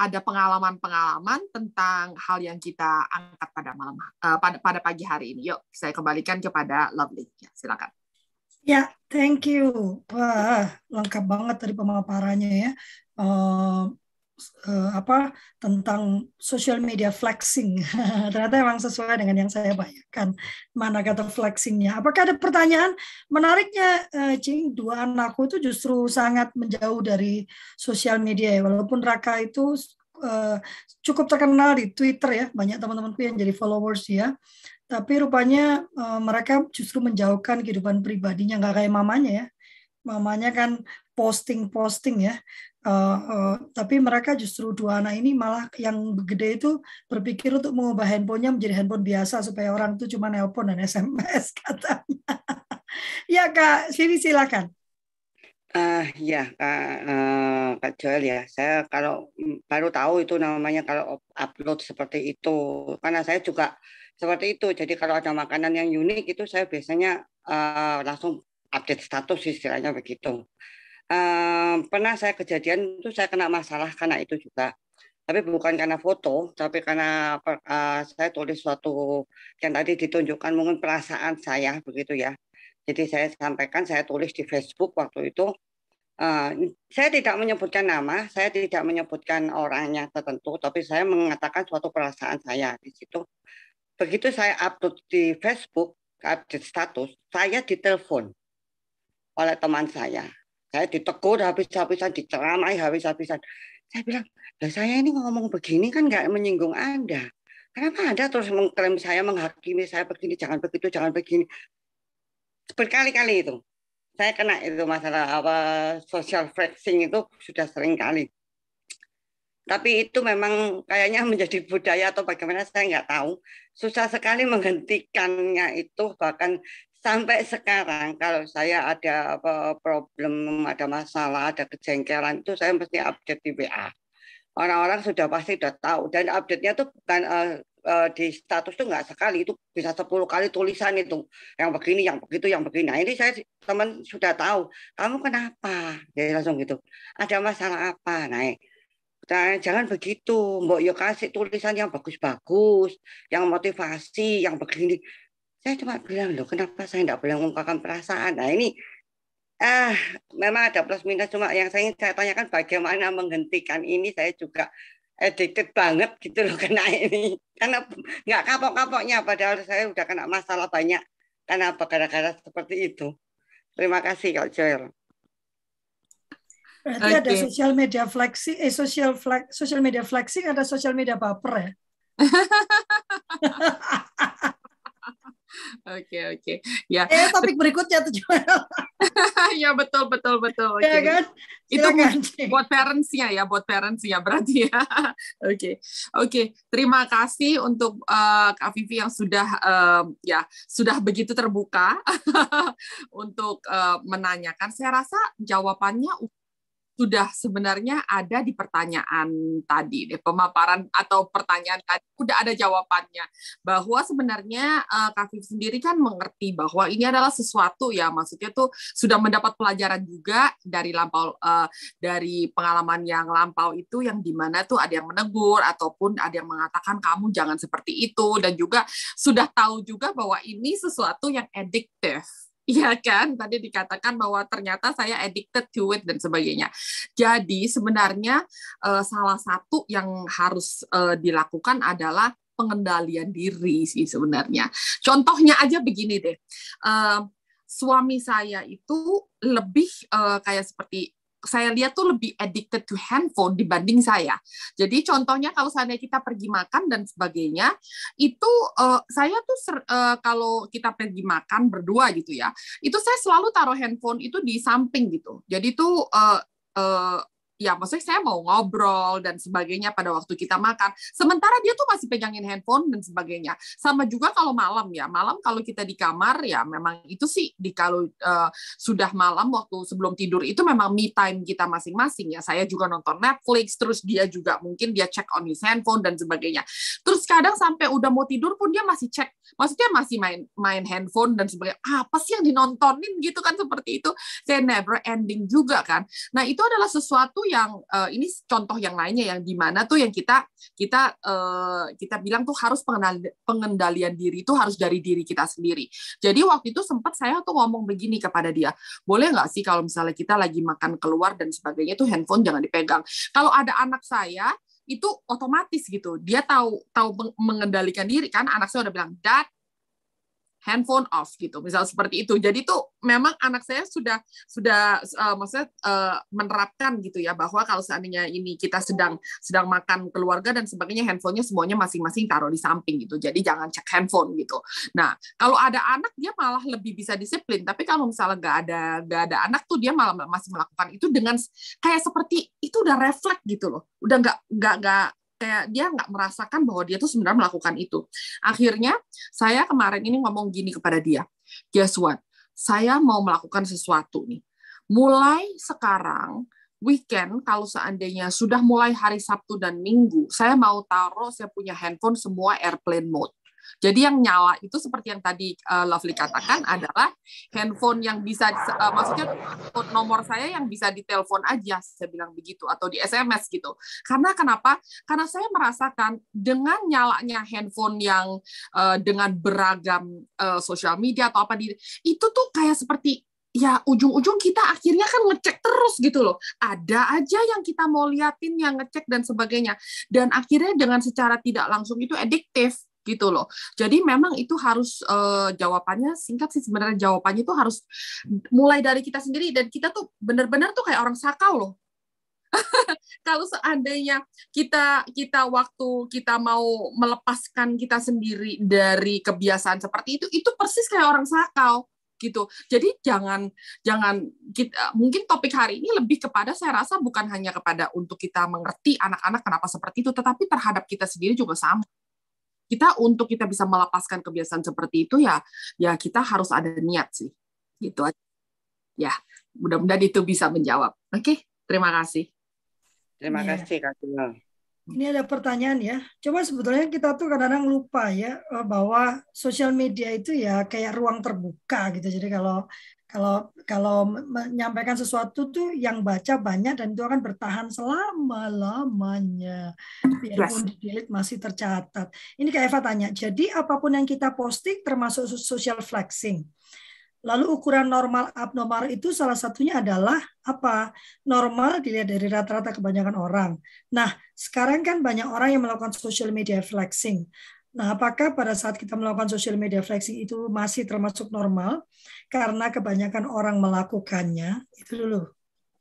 ada pengalaman-pengalaman tentang hal yang kita angkat pada malam uh, pada pada pagi hari ini. Yuk, saya kembalikan kepada Lovely. Ya, silakan. Ya, thank you. Wah, lengkap banget dari pemaparannya ya. Uh, uh, apa tentang social media flexing. <laughs> Ternyata memang sesuai dengan yang saya bayangkan. Mana kata flexingnya? Apakah ada pertanyaan menariknya, uh, Cing? Dua anakku itu justru sangat menjauh dari sosial media ya. Walaupun Raka itu uh, cukup terkenal di Twitter ya, banyak teman-temanku yang jadi followers ya. Tapi rupanya uh, mereka justru menjauhkan kehidupan pribadinya, nggak kayak mamanya ya. Mamanya kan posting-posting ya Uh, uh, tapi mereka justru dua anak ini malah yang gede itu berpikir untuk mengubah handphonenya menjadi handphone biasa supaya orang itu cuma nelpon dan SMS <laughs> katanya. ya kak, sini silakan. Uh, ya kak, uh, kak Joel ya, saya kalau mm, baru tahu itu namanya kalau upload seperti itu, karena saya juga seperti itu. Jadi kalau ada makanan yang unik itu saya biasanya uh, langsung update status istilahnya begitu. Pernah saya kejadian itu saya kena masalah karena itu juga. Tapi bukan karena foto tapi karena uh, saya tulis suatu yang tadi ditunjukkan mungkin perasaan saya begitu ya. Jadi saya sampaikan saya tulis di Facebook waktu itu uh, saya tidak menyebutkan nama saya tidak menyebutkan orangnya tertentu tapi saya mengatakan suatu perasaan saya di situ. Begitu saya upload di Facebook update status saya ditelepon oleh teman saya saya ditegur habis-habisan, diceramai habis-habisan. Saya bilang, saya ini ngomong begini kan nggak menyinggung Anda. Kenapa Anda terus mengklaim saya, menghakimi saya begini, jangan begitu, jangan begini. Berkali-kali itu. Saya kena itu masalah apa social flexing itu sudah sering kali. Tapi itu memang kayaknya <laughs> menjadi budaya atau bagaimana saya nggak tahu. Susah sekali menghentikannya itu bahkan sampai sekarang kalau saya ada apa problem, ada masalah, ada kejengkelan itu saya mesti update di WA. Orang-orang sudah pasti sudah tahu dan update-nya tuh bukan uh, uh, di status tuh nggak sekali itu bisa 10 kali tulisan itu yang begini, yang begitu, yang begini. Nah ini saya teman sudah tahu kamu kenapa, jadi langsung gitu. Ada masalah apa? Naik. Nah, jangan begitu, Mbok yo kasih tulisan yang bagus-bagus, yang motivasi, yang begini saya cuma bilang loh kenapa saya tidak boleh mengungkapkan perasaan? Nah ini ah memang ada plus minus cuma yang saya ingin saya tanyakan bagaimana menghentikan ini? Saya juga addicted banget gitu loh <laughs> kena ini. Karena nggak kapok-kapoknya padahal saya udah kena masalah banyak karena apa? Gara-gara seperti itu. Terima kasih Kak Joel. Berarti okay. ada sosial media flexing, eh sosial flex, sosial media flexing ada sosial media baper ya? <laughs> Oke oke ya. Eh topik berikutnya tuh <laughs> ya betul betul betul. Okay. Ya kan? Itu buat parentsnya ya, buat parentsnya berarti ya. <laughs> Oke okay. oke. Okay. Terima kasih untuk uh, Kak Vivi yang sudah uh, ya sudah begitu terbuka <laughs> untuk uh, menanyakan. Saya rasa jawabannya sudah sebenarnya ada di pertanyaan tadi deh pemaparan atau pertanyaan tadi udah ada jawabannya. Bahwa sebenarnya uh, Kak Viv sendiri kan mengerti bahwa ini adalah sesuatu ya maksudnya tuh sudah mendapat pelajaran juga dari lampau uh, dari pengalaman yang lampau itu yang di mana tuh ada yang menegur ataupun ada yang mengatakan kamu jangan seperti itu. Dan juga sudah tahu juga bahwa ini sesuatu yang addictive Iya kan, tadi dikatakan bahwa ternyata saya addicted to it dan sebagainya. Jadi sebenarnya uh, salah satu yang harus uh, dilakukan adalah pengendalian diri sih sebenarnya. Contohnya aja begini deh, uh, suami saya itu lebih uh, kayak seperti saya lihat tuh lebih addicted to handphone dibanding saya. Jadi contohnya kalau seandainya kita pergi makan dan sebagainya, itu uh, saya tuh ser, uh, kalau kita pergi makan berdua gitu ya, itu saya selalu taruh handphone itu di samping gitu. Jadi tuh uh, uh, ya maksudnya saya mau ngobrol dan sebagainya pada waktu kita makan. Sementara dia tuh masih pegangin handphone dan sebagainya. Sama juga kalau malam ya. Malam kalau kita di kamar ya memang itu sih di kalau uh, sudah malam waktu sebelum tidur itu memang me time kita masing-masing ya. Saya juga nonton Netflix terus dia juga mungkin dia cek on his handphone dan sebagainya. Terus kadang sampai udah mau tidur pun dia masih cek. Maksudnya masih main main handphone dan sebagainya. Apa sih yang dinontonin gitu kan seperti itu. Saya never ending juga kan. Nah, itu adalah sesuatu yang uh, ini contoh yang lainnya yang di mana tuh yang kita kita uh, kita bilang tuh harus pengendalian diri itu harus dari diri kita sendiri. Jadi waktu itu sempat saya tuh ngomong begini kepada dia, boleh nggak sih kalau misalnya kita lagi makan keluar dan sebagainya tuh handphone jangan dipegang. Kalau ada anak saya itu otomatis gitu dia tahu tahu mengendalikan diri kan anak saya udah bilang dad handphone off gitu misal seperti itu. Jadi tuh memang anak saya sudah sudah uh, maksudnya uh, menerapkan gitu ya bahwa kalau seandainya ini kita sedang sedang makan keluarga dan sebagainya handphonenya semuanya masing-masing taruh di samping gitu. Jadi jangan cek handphone gitu. Nah kalau ada anak dia malah lebih bisa disiplin. Tapi kalau misalnya nggak ada nggak ada anak tuh dia malah masih melakukan itu dengan kayak seperti itu udah refleks gitu loh. Udah nggak nggak nggak kayak dia nggak merasakan bahwa dia tuh sebenarnya melakukan itu. Akhirnya saya kemarin ini ngomong gini kepada dia, guess what? Saya mau melakukan sesuatu nih. Mulai sekarang weekend kalau seandainya sudah mulai hari Sabtu dan Minggu, saya mau taruh saya punya handphone semua airplane mode. Jadi yang nyala itu seperti yang tadi uh, Lovely katakan adalah handphone yang bisa uh, maksudnya nomor saya yang bisa ditelepon aja saya bilang begitu atau di SMS gitu. Karena kenapa? Karena saya merasakan dengan nyalanya handphone yang uh, dengan beragam uh, sosial media atau apa di itu tuh kayak seperti ya ujung-ujung kita akhirnya kan ngecek terus gitu loh. Ada aja yang kita mau liatin yang ngecek dan sebagainya. Dan akhirnya dengan secara tidak langsung itu ediktif gitu loh. Jadi memang itu harus uh, jawabannya singkat sih sebenarnya jawabannya itu harus mulai dari kita sendiri dan kita tuh benar-benar tuh kayak orang sakau loh. <laughs> Kalau seandainya kita kita waktu kita mau melepaskan kita sendiri dari kebiasaan seperti itu itu persis kayak orang sakau gitu. Jadi jangan jangan kita mungkin topik hari ini lebih kepada saya rasa bukan hanya kepada untuk kita mengerti anak-anak kenapa seperti itu tetapi terhadap kita sendiri juga sama kita untuk kita bisa melepaskan kebiasaan seperti itu ya ya kita harus ada niat sih gitu aja ya mudah-mudahan itu bisa menjawab oke terima kasih terima ya. kasih kak ini ada pertanyaan ya. Coba sebetulnya kita tuh kadang-kadang lupa ya eh, bahwa sosial media itu ya kayak ruang terbuka gitu. Jadi kalau kalau kalau menyampaikan sesuatu tuh yang baca banyak dan itu akan bertahan selama lamanya biarpun di delete masih tercatat ini kayak Eva tanya jadi apa pun yang kita posting termasuk social flexing Lalu ukuran normal abnormal itu salah satunya adalah apa? Normal dilihat dari rata-rata kebanyakan orang. Nah, sekarang kan banyak orang yang melakukan social media flexing. Nah, apakah pada saat kita melakukan social media flexing itu masih termasuk normal? Karena kebanyakan orang melakukannya. Itu dulu.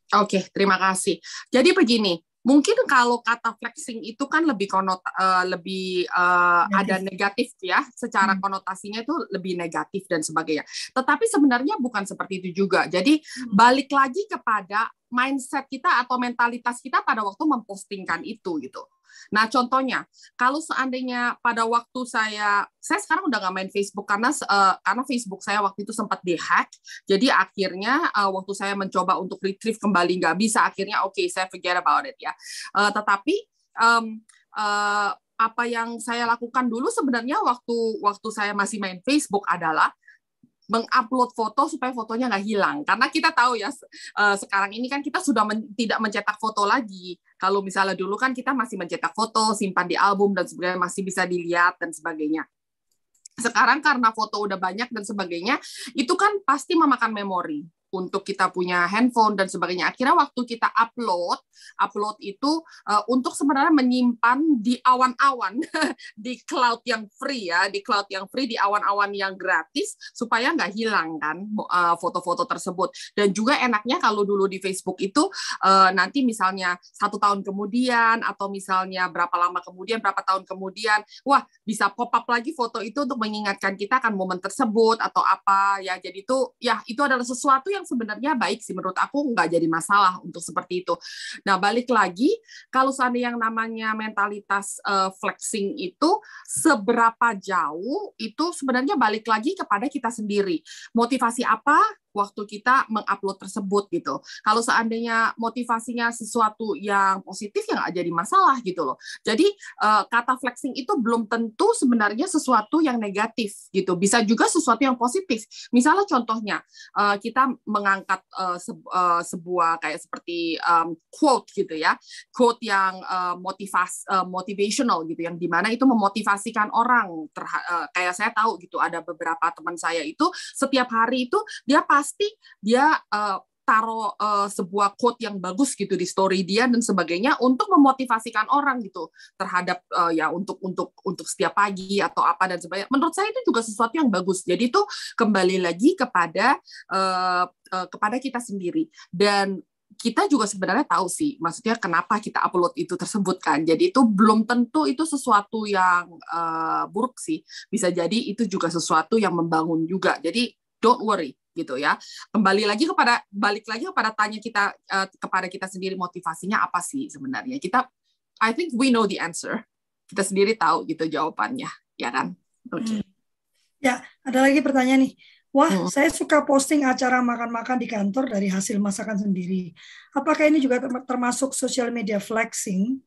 Oke, okay, terima kasih. Jadi begini, mungkin kalau kata flexing itu kan lebih konot uh, lebih uh, negatif. ada negatif ya secara hmm. konotasinya itu lebih negatif dan sebagainya tetapi sebenarnya bukan seperti itu juga jadi hmm. balik lagi kepada mindset kita atau mentalitas kita pada waktu mempostingkan itu gitu Nah, contohnya, kalau seandainya pada waktu saya, saya sekarang udah nggak main Facebook karena uh, karena Facebook saya waktu itu sempat dihack, jadi akhirnya uh, waktu saya mencoba untuk retrieve kembali nggak bisa, akhirnya oke okay, saya forget about it ya. Uh, tetapi um, uh, apa yang saya lakukan dulu sebenarnya waktu waktu saya masih main Facebook adalah mengupload foto supaya fotonya nggak hilang. Karena kita tahu ya uh, sekarang ini kan kita sudah men tidak mencetak foto lagi. Kalau misalnya dulu kan kita masih mencetak foto simpan di album dan sebagainya masih bisa dilihat dan sebagainya. Sekarang karena foto udah banyak dan sebagainya itu kan pasti memakan memori untuk kita punya handphone dan sebagainya. Akhirnya waktu kita upload, upload itu uh, untuk sebenarnya menyimpan di awan-awan <laughs> di cloud yang free ya, di cloud yang free di awan-awan yang gratis supaya nggak hilang kan uh, foto-foto tersebut. Dan juga enaknya kalau dulu di Facebook itu uh, nanti misalnya satu tahun kemudian atau misalnya berapa lama kemudian, berapa tahun kemudian, wah bisa pop up lagi foto itu untuk mengingatkan kita akan momen tersebut atau apa ya. Jadi itu ya itu adalah sesuatu yang yang sebenarnya baik sih menurut aku nggak jadi masalah untuk seperti itu. Nah balik lagi kalau seandainya yang namanya mentalitas uh, flexing itu seberapa jauh itu sebenarnya balik lagi kepada kita sendiri. Motivasi apa waktu kita mengupload tersebut gitu. Kalau seandainya motivasinya sesuatu yang positif ya nggak jadi masalah gitu loh. Jadi uh, kata flexing itu belum tentu sebenarnya sesuatu yang negatif gitu. Bisa juga sesuatu yang positif. Misalnya contohnya uh, kita mengangkat uh, sebuah kayak seperti um, quote gitu ya, quote yang motivas motivational gitu, yang di mana itu memotivasikan orang. Kayak saya tahu gitu ada beberapa teman saya itu setiap hari itu dia pasti dia uh, taruh uh, sebuah quote yang bagus gitu di story dia dan sebagainya untuk memotivasikan orang gitu terhadap uh, ya untuk untuk untuk setiap pagi atau apa dan sebagainya. Menurut saya itu juga sesuatu yang bagus. Jadi itu kembali lagi kepada uh, uh, kepada kita sendiri dan kita juga sebenarnya tahu sih, maksudnya kenapa kita upload itu tersebut kan. Jadi itu belum tentu itu sesuatu yang uh, buruk sih. Bisa jadi itu juga sesuatu yang membangun juga. Jadi don't worry gitu ya. Kembali lagi kepada balik lagi kepada tanya kita uh, kepada kita sendiri motivasinya apa sih sebenarnya. Kita I think we know the answer. Kita sendiri tahu gitu jawabannya, ya kan? Okay. Hmm. Ya, ada lagi pertanyaan nih. Wah, hmm. saya suka posting acara makan-makan di kantor dari hasil masakan sendiri. Apakah ini juga termasuk social media flexing?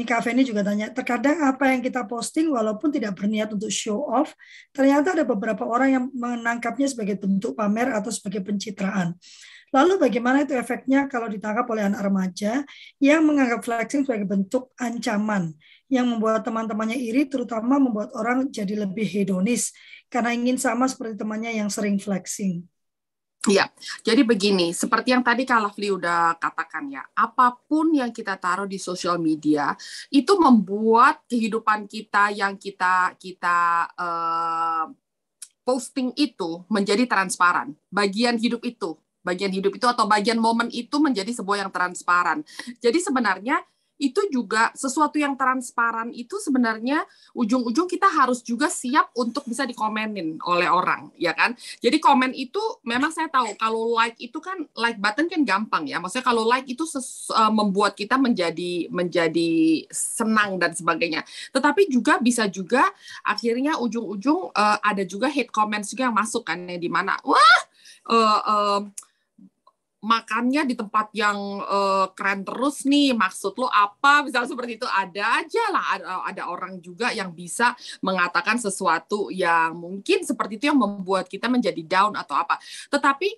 Ini Kak Feni juga tanya, terkadang apa yang kita posting walaupun tidak berniat untuk show off, ternyata ada beberapa orang yang menangkapnya sebagai bentuk pamer atau sebagai pencitraan. Lalu bagaimana itu efeknya kalau ditangkap oleh anak remaja yang menganggap flexing sebagai bentuk ancaman yang membuat teman-temannya iri, terutama membuat orang jadi lebih hedonis karena ingin sama seperti temannya yang sering flexing. Iya, jadi begini, seperti yang tadi Kak Lovely udah katakan ya, apa pun yang kita taruh di sosial media itu membuat kehidupan kita yang kita kita uh, posting itu menjadi transparan. Bagian hidup itu, bagian hidup itu atau bagian momen itu menjadi sebuah yang transparan. Jadi sebenarnya itu juga sesuatu yang transparan itu sebenarnya ujung-ujung kita harus juga siap untuk bisa dikomenin oleh orang ya kan? Jadi komen itu memang saya tahu kalau like itu kan like button kan gampang ya. Maksudnya kalau like itu uh, membuat kita menjadi menjadi senang dan sebagainya. Tetapi juga bisa juga akhirnya ujung-ujung uh, ada juga hate comments juga yang masuk kan ya di mana wah uh, uh, makannya di tempat yang uh, keren terus nih. Maksud lo apa? Misalnya seperti itu ada aja lah. Ada, ada orang juga yang bisa mengatakan sesuatu yang mungkin seperti itu yang membuat kita menjadi down atau apa. Tetapi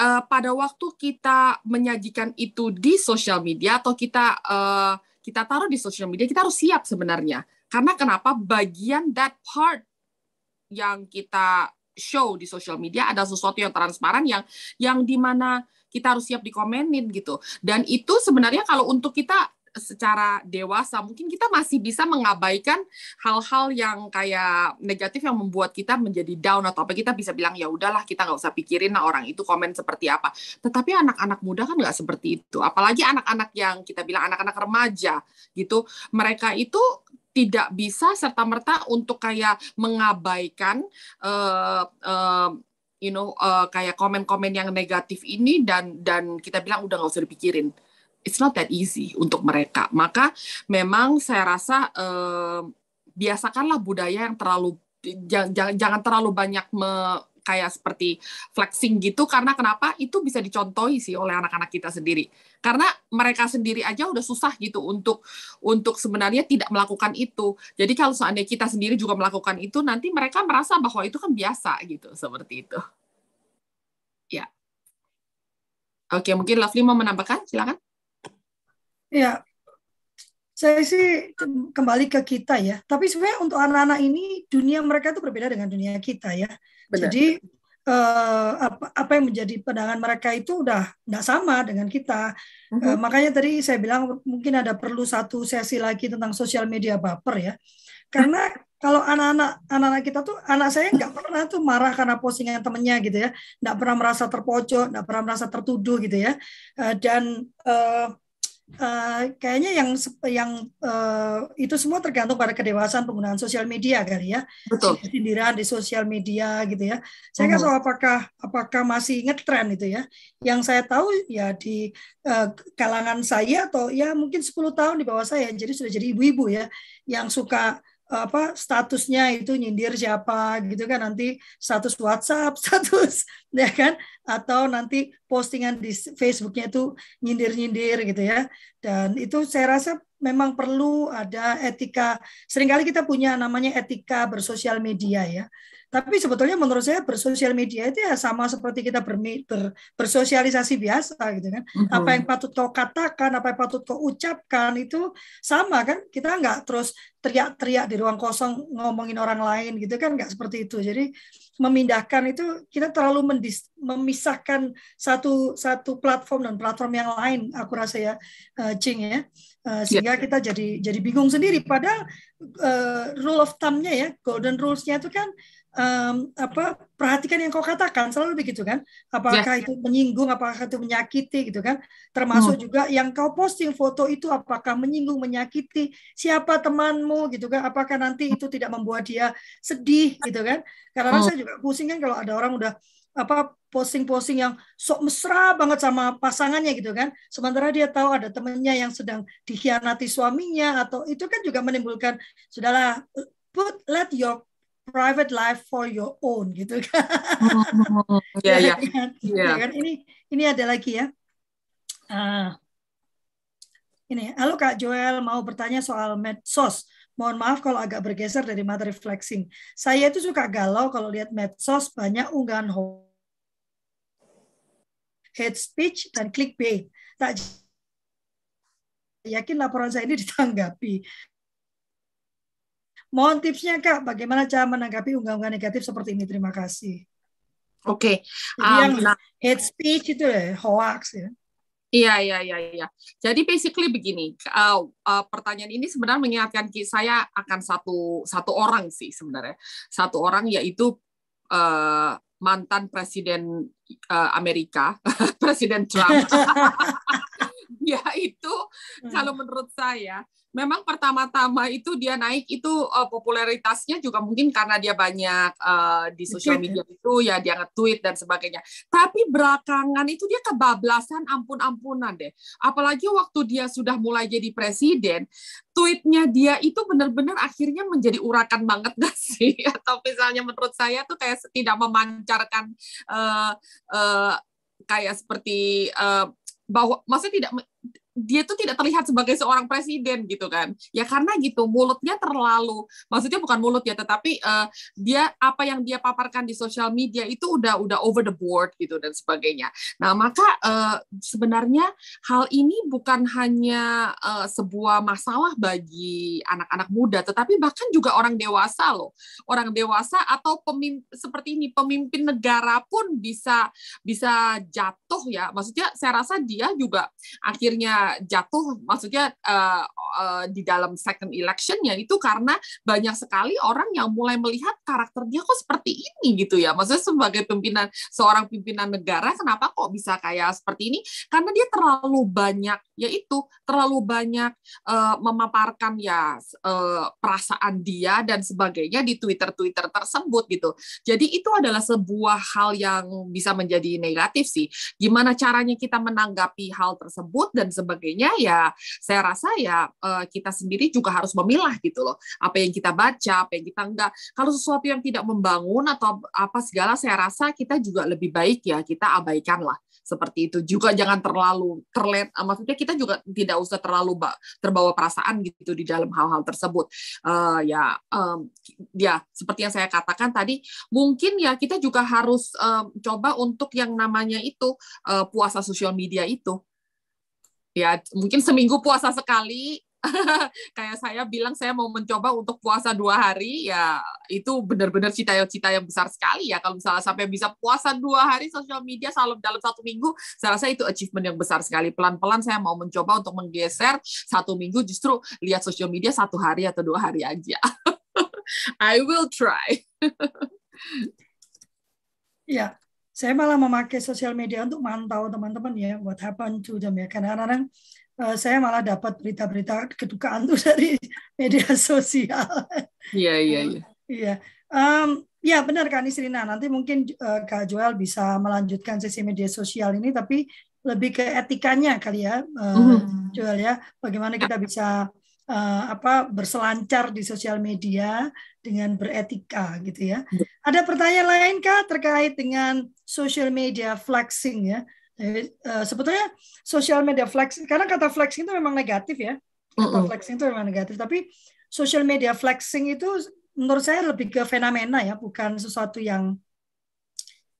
uh, pada waktu kita menyajikan itu di sosial media atau kita uh, kita taruh di sosial media kita harus siap sebenarnya. Karena kenapa? Bagian that part yang kita show di sosial media ada sesuatu yang transparan yang yang di mana kita harus siap dikomenin gitu. Dan itu sebenarnya kalau untuk kita secara dewasa mungkin kita masih bisa mengabaikan hal-hal yang kayak negatif yang membuat kita menjadi down atau apa. Kita bisa bilang ya udahlah kita nggak usah pikirin nah orang itu komen seperti apa. Tetapi anak-anak muda kan nggak seperti itu. Apalagi anak-anak yang kita bilang anak-anak remaja gitu. Mereka itu tidak bisa serta merta untuk kayak mengabaikan uh, uh, you know uh, kayak komen-komen yang negatif ini dan dan kita bilang udah nggak usah dipikirin it's not that easy untuk mereka. Maka memang saya rasa eh, biasakanlah budaya yang terlalu jangan terlalu banyak me, kayak seperti flexing gitu karena kenapa? Itu bisa dicontohi sih oleh anak-anak kita sendiri. Karena mereka sendiri aja udah susah gitu untuk untuk sebenarnya tidak melakukan itu. Jadi kalau seandainya kita sendiri juga melakukan itu nanti mereka merasa bahwa itu kan biasa gitu seperti itu. Ya. Oke mungkin Lovely mau menambahkan? Silakan. Ya, saya sih kembali ke kita ya. Tapi sebenarnya untuk anak-anak ini dunia mereka itu berbeda dengan dunia kita ya. Benar. Jadi eh, apa, apa yang menjadi pandangan mereka itu udah tidak sama dengan kita. Uh-huh. Eh, makanya tadi saya bilang mungkin ada perlu satu sesi lagi tentang sosial media baper ya. Karena kalau anak-anak anak-anak kita tuh anak saya nggak pernah tuh marah karena postingan temennya gitu ya, nggak pernah merasa terpojok, nggak pernah merasa tertuduh gitu ya. Eh, dan uh, Uh, kayaknya yang yang uh, itu semua tergantung pada kedewasaan penggunaan sosial media kali ya. Betul. Sindiran di sosial media gitu ya. Saya nggak uh tahu apakah apakah masih ngetren itu ya. Yang saya tahu ya di uh, kalangan saya atau ya mungkin 10 tahun di bawah saya jadi sudah jadi ibu-ibu ya yang suka apa statusnya itu nyindir siapa gitu kan nanti status WhatsApp <laughs> status <laughs> ya kan atau nanti postingan di Facebooknya itu nyindir-nyindir gitu ya dan itu saya rasa memang perlu ada etika sering kali kita punya namanya etika bersosial media ya tapi sebetulnya menurut saya bersosial media itu ya sama seperti kita ber, ber, bersosialisasi biasa gitu kan. Mm-hmm. Apa yang patut kau katakan, apa yang patut kau ucapkan itu sama kan. Kita nggak terus teriak-teriak di ruang kosong ngomongin orang lain gitu kan nggak seperti itu. Jadi memindahkan itu kita terlalu mendis, memisahkan satu satu platform dan platform yang lain aku rasa ya uh, Cing ya. Uh, sehingga yeah. kita jadi jadi bingung sendiri padahal uh, rule of thumb-nya ya golden rules-nya itu kan um, apa perhatikan yang kau katakan selalu begitu kan apakah yeah. itu menyinggung apakah itu menyakiti gitu kan termasuk hmm. juga yang kau posting foto itu apakah menyinggung menyakiti siapa temanmu gitu kan apakah nanti itu tidak membuat dia sedih gitu kan karena hmm. saya juga pusing kan kalau ada orang udah apa posting-posting yang sok mesra banget sama pasangannya gitu kan sementara dia tahu ada temennya yang sedang dikhianati suaminya atau itu kan juga menimbulkan sudahlah put let your private life for your own gitu <laughs> kan. Iya iya. Ya kan ini ini ada lagi ya. Uh, ini, halo Kak Joel mau bertanya soal medsos. Mohon maaf kalau agak bergeser dari materi flexing. Saya itu suka galau kalau lihat medsos banyak unggahan hate speech dan clickbait. Tak yakin laporan saya ini ditanggapi. Mohon tipsnya Kak, bagaimana cara menanggapi unggahan-unggahan negatif seperti ini? Terima kasih. Oke. Okay. Um, yang nah, hate speech itu ya, hoax ya. Iya, iya, iya, iya. Jadi basically begini, uh, uh, pertanyaan ini sebenarnya mengingatkan saya akan satu satu orang sih sebenarnya, satu orang yaitu uh, mantan presiden uh, Amerika, <laughs> Presiden Trump. <laughs> <laughs> ya itu hmm. kalau menurut saya memang pertama-tama itu dia naik itu uh, popularitasnya juga mungkin karena dia banyak uh, di sosial media itu ya dia nge-tweet dan sebagainya. Tapi belakangan itu dia kebablasan ampun-ampunan deh. Apalagi waktu dia sudah mulai jadi presiden, tweetnya dia itu benar-benar akhirnya menjadi urakan banget <laughs> gak sih? Atau misalnya menurut saya tuh kayak tidak memancarkan uh, uh, kayak seperti uh, bahwa maksudnya tidak dia tuh tidak terlihat sebagai seorang presiden gitu kan. Ya karena gitu mulutnya terlalu maksudnya bukan mulut ya tetapi uh, dia apa yang dia paparkan di sosial media itu udah udah over the board gitu dan sebagainya. Nah maka uh, sebenarnya hal ini bukan hanya uh, sebuah masalah bagi anak-anak muda tetapi bahkan juga orang dewasa loh. Orang dewasa atau pemimpin seperti ini pemimpin negara pun bisa bisa jatuh ya. Maksudnya saya rasa dia juga akhirnya jatuh maksudnya uh, uh, di dalam second electionnya itu karena banyak sekali orang yang mulai melihat karakter dia kok seperti ini gitu ya. Maksudnya sebagai pimpinan seorang pimpinan negara kenapa kok bisa kayak seperti ini? Karena dia terlalu banyak yaitu terlalu banyak uh, memaparkan ya uh, perasaan dia dan sebagainya di Twitter Twitter tersebut gitu. Jadi itu adalah sebuah hal yang bisa menjadi negatif sih. Gimana caranya kita menanggapi hal tersebut dan sebagainya ya saya rasa ya uh, kita sendiri juga harus memilah gitu loh. Apa yang kita baca apa yang kita enggak. Kalau sesuatu yang tidak membangun atau apa segala saya rasa kita juga lebih baik ya kita abaikan lah. Seperti itu. Juga jangan terlalu terlet maksudnya kita juga tidak usah terlalu terbawa perasaan gitu di dalam hal-hal tersebut. Uh, ya um, ya seperti yang saya katakan tadi mungkin ya kita juga harus um, coba untuk yang namanya itu uh, puasa sosial media itu ya mungkin seminggu puasa sekali. <laughs> Kayak saya bilang saya mau mencoba untuk puasa dua hari. Ya itu benar-benar cita-cita yang besar sekali ya. Kalau misalnya sampai bisa puasa dua hari sosial media selalu dalam satu minggu saya rasa itu achievement yang besar sekali. Pelan-pelan saya mau mencoba untuk menggeser satu minggu justru lihat sosial media satu hari atau dua hari aja. <laughs> I will try. <laughs> Ya saya malah memakai sosial media untuk mantau teman-teman ya what happened to them ya karena kadang-kadang uh, saya malah dapat berita-berita kedukaan tuh <laughs> dari media sosial. Iya iya iya. Iya. Um, ya benar kan Isrina. Nanti mungkin uh, Kak Joel bisa melanjutkan sesi media sosial ini, tapi lebih ke etikanya kali ya, uh, mm. Joel ya. Bagaimana kita bisa uh, apa berselancar di sosial media dengan beretika gitu ya. Ada pertanyaan lain kah terkait dengan social media flexing ya? Jadi, uh, sebetulnya social media flex karena kata flexing itu memang negatif ya. Kata mm flexing itu memang negatif, tapi social media flexing itu menurut saya lebih ke fenomena ya, bukan sesuatu yang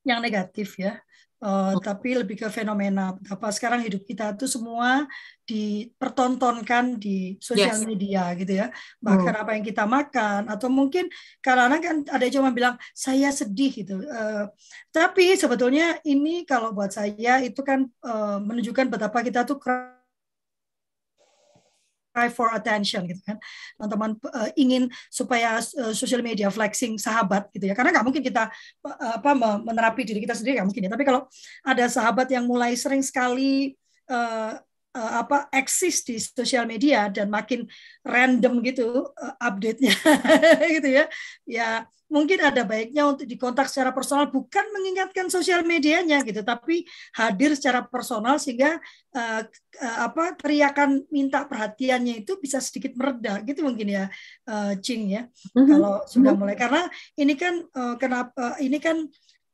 yang negatif ya. Uh, tapi lebih ke fenomena apa sekarang hidup kita itu semua dipertontonkan di sosial yes. media gitu ya bahkan hmm. apa yang kita makan atau mungkin karena kan ada yang cuma bilang saya sedih gitu uh, tapi sebetulnya ini kalau buat saya itu kan uh, menunjukkan betapa kita tuh cry for attention gitu kan. Teman-teman uh, ingin supaya uh, social media flexing sahabat gitu ya. Karena nggak mungkin kita uh, apa menerapi diri kita sendiri nggak mungkin ya. Tapi kalau ada sahabat yang mulai sering sekali uh, uh, apa eksis di sosial media dan makin random gitu uh, update-nya. <laughs> Gitu ya. Ya mungkin ada baiknya untuk dikontak secara personal bukan mengingatkan sosial medianya gitu tapi hadir secara personal sehingga uh, uh, apa teriakan minta perhatiannya itu bisa sedikit mereda gitu mungkin ya uh, Cing ya mm-hmm. kalau sudah mulai. Karena ini kan uh, kenapa uh, ini kan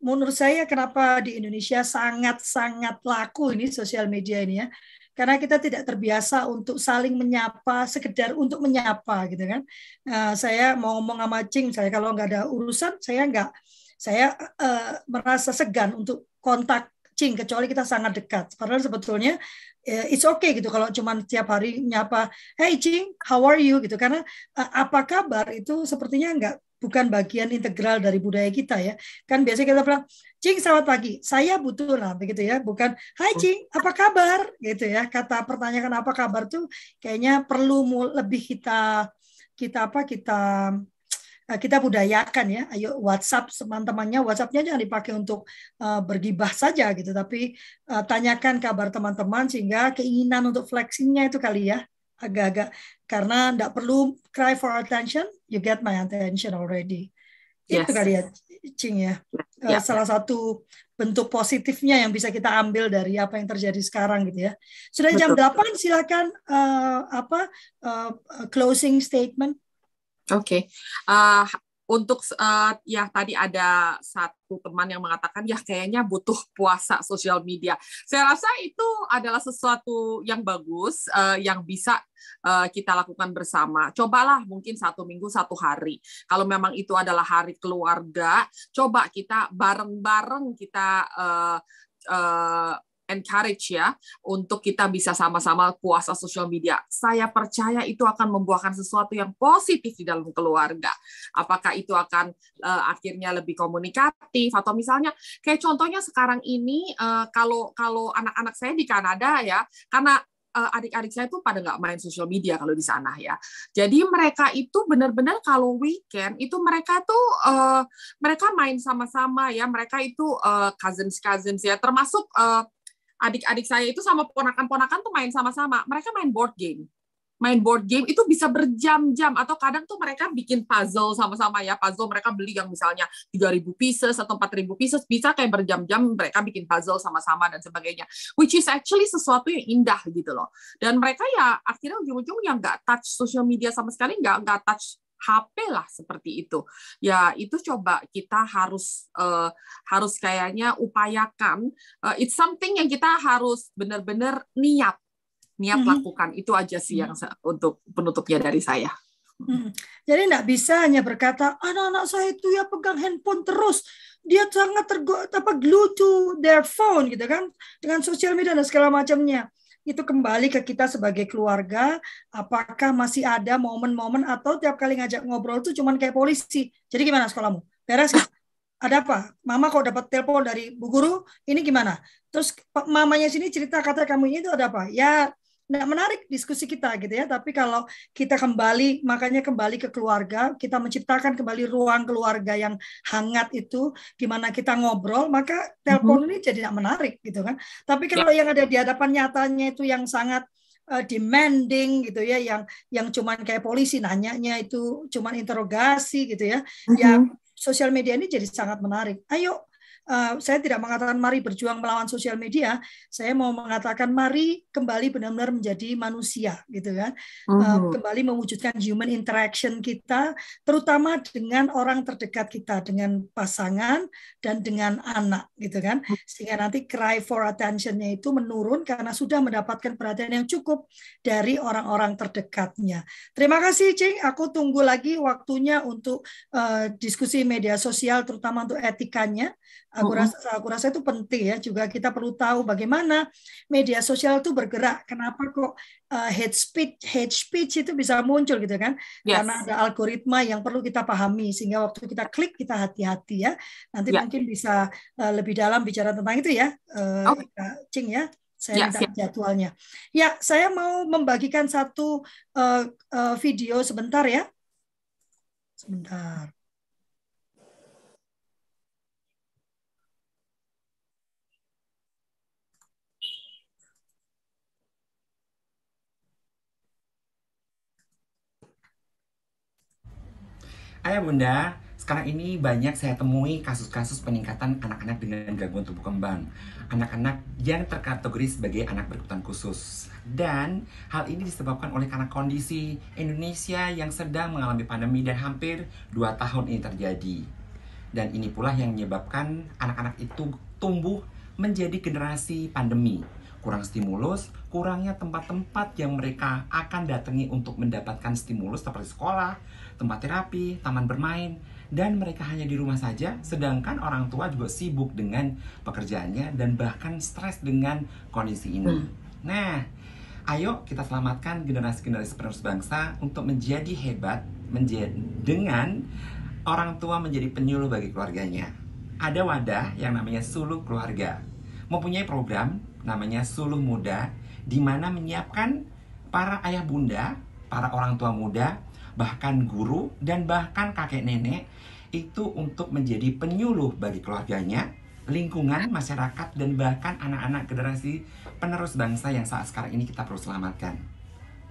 menurut saya kenapa di Indonesia sangat sangat laku ini sosial media ini ya karena kita tidak terbiasa untuk saling menyapa sekedar untuk menyapa gitu kan. Uh, saya mau ngomong sama Cing saya kalau nggak ada urusan saya nggak saya uh, merasa segan untuk kontak Cing kecuali kita sangat dekat. Padahal sebetulnya uh, it's okay gitu kalau cuma tiap hari nyapa hey Cing how are you? gitu. Karena uh, apa kabar itu sepertinya nggak bukan bagian integral dari budaya kita ya. Kan biasanya kita bilang, Cing selamat pagi, saya butuh lah begitu ya, bukan Hai Cing, apa kabar gitu ya. Kata pertanyaan apa kabar tuh kayaknya perlu lebih kita kita apa kita eh, kita budayakan ya. Ayo WhatsApp teman-temannya, WhatsAppnya jangan dipakai untuk uh, bergibah saja gitu, tapi uh, tanyakan kabar teman-teman sehingga keinginan untuk flexingnya itu kali ya agak-agak karena tidak perlu cry for attention, you get my attention already. Yes. Itu kali ya, Cing ya. Yeah. Salah satu bentuk positifnya yang bisa kita ambil dari apa yang terjadi sekarang gitu ya. Sudah jam Betul. 8 silakan uh, apa uh, closing statement. Oke. Okay. Uh, untuk uh, ya tadi ada satu teman yang mengatakan ya kayaknya butuh puasa sosial media. Saya rasa itu adalah sesuatu yang bagus uh, yang bisa uh, kita lakukan bersama. Cobalah mungkin satu minggu satu hari. Kalau memang itu adalah hari keluarga, coba kita bareng-bareng kita uh, uh, encourage ya untuk kita bisa sama-sama puasa sosial media. Saya percaya itu akan membuahkan sesuatu yang positif di dalam keluarga. Apakah itu akan uh, akhirnya lebih komunikatif atau misalnya kayak contohnya sekarang ini uh, kalau kalau anak-anak saya di Kanada ya karena uh, adik-adik saya tuh pada nggak main sosial media kalau di sana ya. Jadi mereka itu benar-benar kalau weekend itu mereka tuh uh, mereka main sama-sama ya. Mereka itu uh, cousins cousins ya. Termasuk uh, adik-adik saya itu sama ponakan-ponakan tuh main sama-sama. Mereka main board game. Main board game itu bisa berjam-jam atau kadang tuh mereka bikin puzzle sama-sama ya. Puzzle mereka beli yang misalnya 3000 pieces atau 4000 pieces bisa kayak berjam-jam mereka bikin puzzle sama-sama dan sebagainya. Which is actually sesuatu yang indah gitu loh. Dan mereka ya akhirnya ujung-ujung yang nggak touch social media sama sekali nggak nggak touch HP lah seperti itu. Ya itu coba kita harus uh, harus kayaknya upayakan. Uh, it's something yang kita harus benar-benar niat niat hmm. lakukan itu aja sih yang untuk penutupnya dari saya. Hmm. Jadi nggak bisa hanya berkata anak-anak saya itu ya pegang handphone terus, dia sangat tergo apa glue to their phone gitu kan dengan sosial media dan segala macamnya. Itu kembali ke kita sebagai keluarga, apakah masih ada momen-momen atau tiap kali ngajak ngobrol itu cuman kayak polisi. Jadi gimana sekolahmu? Beres ada apa? Mama kok dapat telepon dari bu guru, ini gimana? Terus mamanya sini cerita kata kamu ini itu ada apa? Ya Nah, menarik diskusi kita gitu ya. Tapi kalau kita kembali, makanya kembali ke keluarga, kita menciptakan kembali ruang keluarga yang hangat itu, gimana kita ngobrol, maka telepon mm-hmm. ini jadi tidak menarik gitu kan. Tapi kalau yeah. yang ada di hadapan nyatanya itu yang sangat uh, demanding gitu ya, yang yang cuman kayak polisi nanyanya itu cuman interogasi gitu ya, mm-hmm. ya sosial media ini jadi sangat menarik. Ayo uh, saya tidak mengatakan mari berjuang melawan sosial media, saya mau mengatakan mari kembali benar-benar menjadi manusia, gitu kan, uh, kembali mewujudkan human interaction kita, terutama dengan orang terdekat kita, dengan pasangan dan dengan anak, gitu kan, sehingga nanti cry for attentionnya itu menurun karena sudah mendapatkan perhatian yang cukup dari orang-orang terdekatnya. Terima kasih, Cing. Aku tunggu lagi waktunya untuk uh, diskusi media sosial, terutama untuk etikanya Aku rasa aku rasa itu penting ya juga kita perlu tahu bagaimana media sosial itu bergerak. Kenapa kok uh, hate speech hate speech itu bisa muncul gitu kan? Yes. Karena ada algoritma yang perlu kita pahami sehingga waktu kita klik kita hati-hati ya. Nanti yeah. mungkin bisa uh, lebih dalam bicara tentang itu ya, uh, okay. Cing ya. Saya yeah, minta jadwalnya. Ya, saya mau membagikan satu uh, uh, video sebentar ya. Sebentar. Ayah bunda, sekarang ini banyak saya temui kasus-kasus peningkatan anak-anak dengan gangguan tumbuh kembang. Anak-anak yang terkategori sebagai anak berkebutuhan khusus. Dan hal ini disebabkan oleh karena kondisi Indonesia yang sedang mengalami pandemi dan hampir 2 tahun ini terjadi. Dan ini pula yang menyebabkan anak-anak itu tumbuh menjadi generasi pandemi kurang stimulus, kurangnya tempat-tempat yang mereka akan datangi untuk mendapatkan stimulus seperti sekolah, tempat terapi, taman bermain, dan mereka hanya di rumah saja, sedangkan orang tua juga sibuk dengan pekerjaannya dan bahkan stres dengan kondisi ini. Hmm. Nah, ayo kita selamatkan generasi-generasi penerus bangsa untuk menjadi hebat menjadi dengan orang tua menjadi penyuluh bagi keluarganya. Ada wadah yang namanya Suluh Keluarga, mempunyai program namanya Suluh Muda, di mana menyiapkan para ayah bunda, para orang tua muda bahkan guru, dan bahkan kakek nenek itu untuk menjadi penyuluh bagi keluarganya, lingkungan, masyarakat, dan bahkan anak-anak generasi penerus bangsa yang saat sekarang ini kita perlu selamatkan.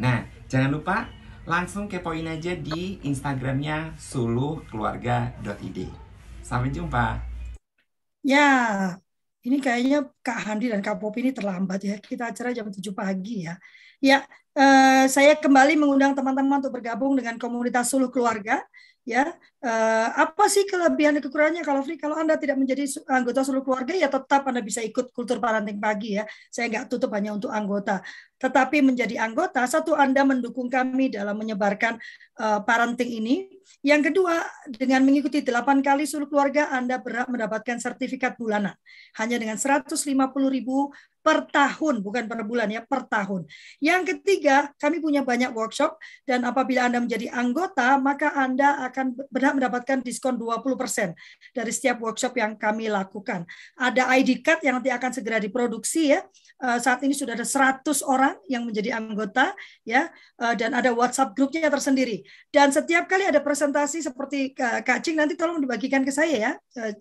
Nah, jangan lupa langsung kepoin aja di Instagramnya suluhkeluarga.id. Sampai jumpa. Ya, ini kayaknya Kak Handi dan Kak Popi ini terlambat ya. Kita acara jam 7 pagi ya. Ya, eh, saya kembali mengundang teman-teman untuk bergabung dengan komunitas Suluh Keluarga. Ya, eh, apa sih kelebihan dan kekurangannya kalau Free? Kalau Anda tidak menjadi anggota Suluh Keluarga, ya tetap Anda bisa ikut kultur parenting pagi ya. Saya nggak tutup hanya untuk anggota. Tetapi menjadi anggota, satu Anda mendukung kami dalam menyebarkan uh, parenting ini. Yang kedua, dengan mengikuti 8 kali Suluh Keluarga, Anda berhak mendapatkan sertifikat bulanan. Hanya dengan 150 ribu per tahun, bukan per bulan ya, per tahun. Yang ketiga, kami punya banyak workshop dan apabila Anda menjadi anggota, maka Anda akan berhak mendapatkan diskon 20% dari setiap workshop yang kami lakukan. Ada ID card yang nanti akan segera diproduksi ya. Uh, saat ini sudah ada 100 orang yang menjadi anggota ya uh, dan ada WhatsApp grupnya tersendiri. Dan setiap kali ada presentasi seperti uh, Kak Cing nanti tolong dibagikan ke saya ya,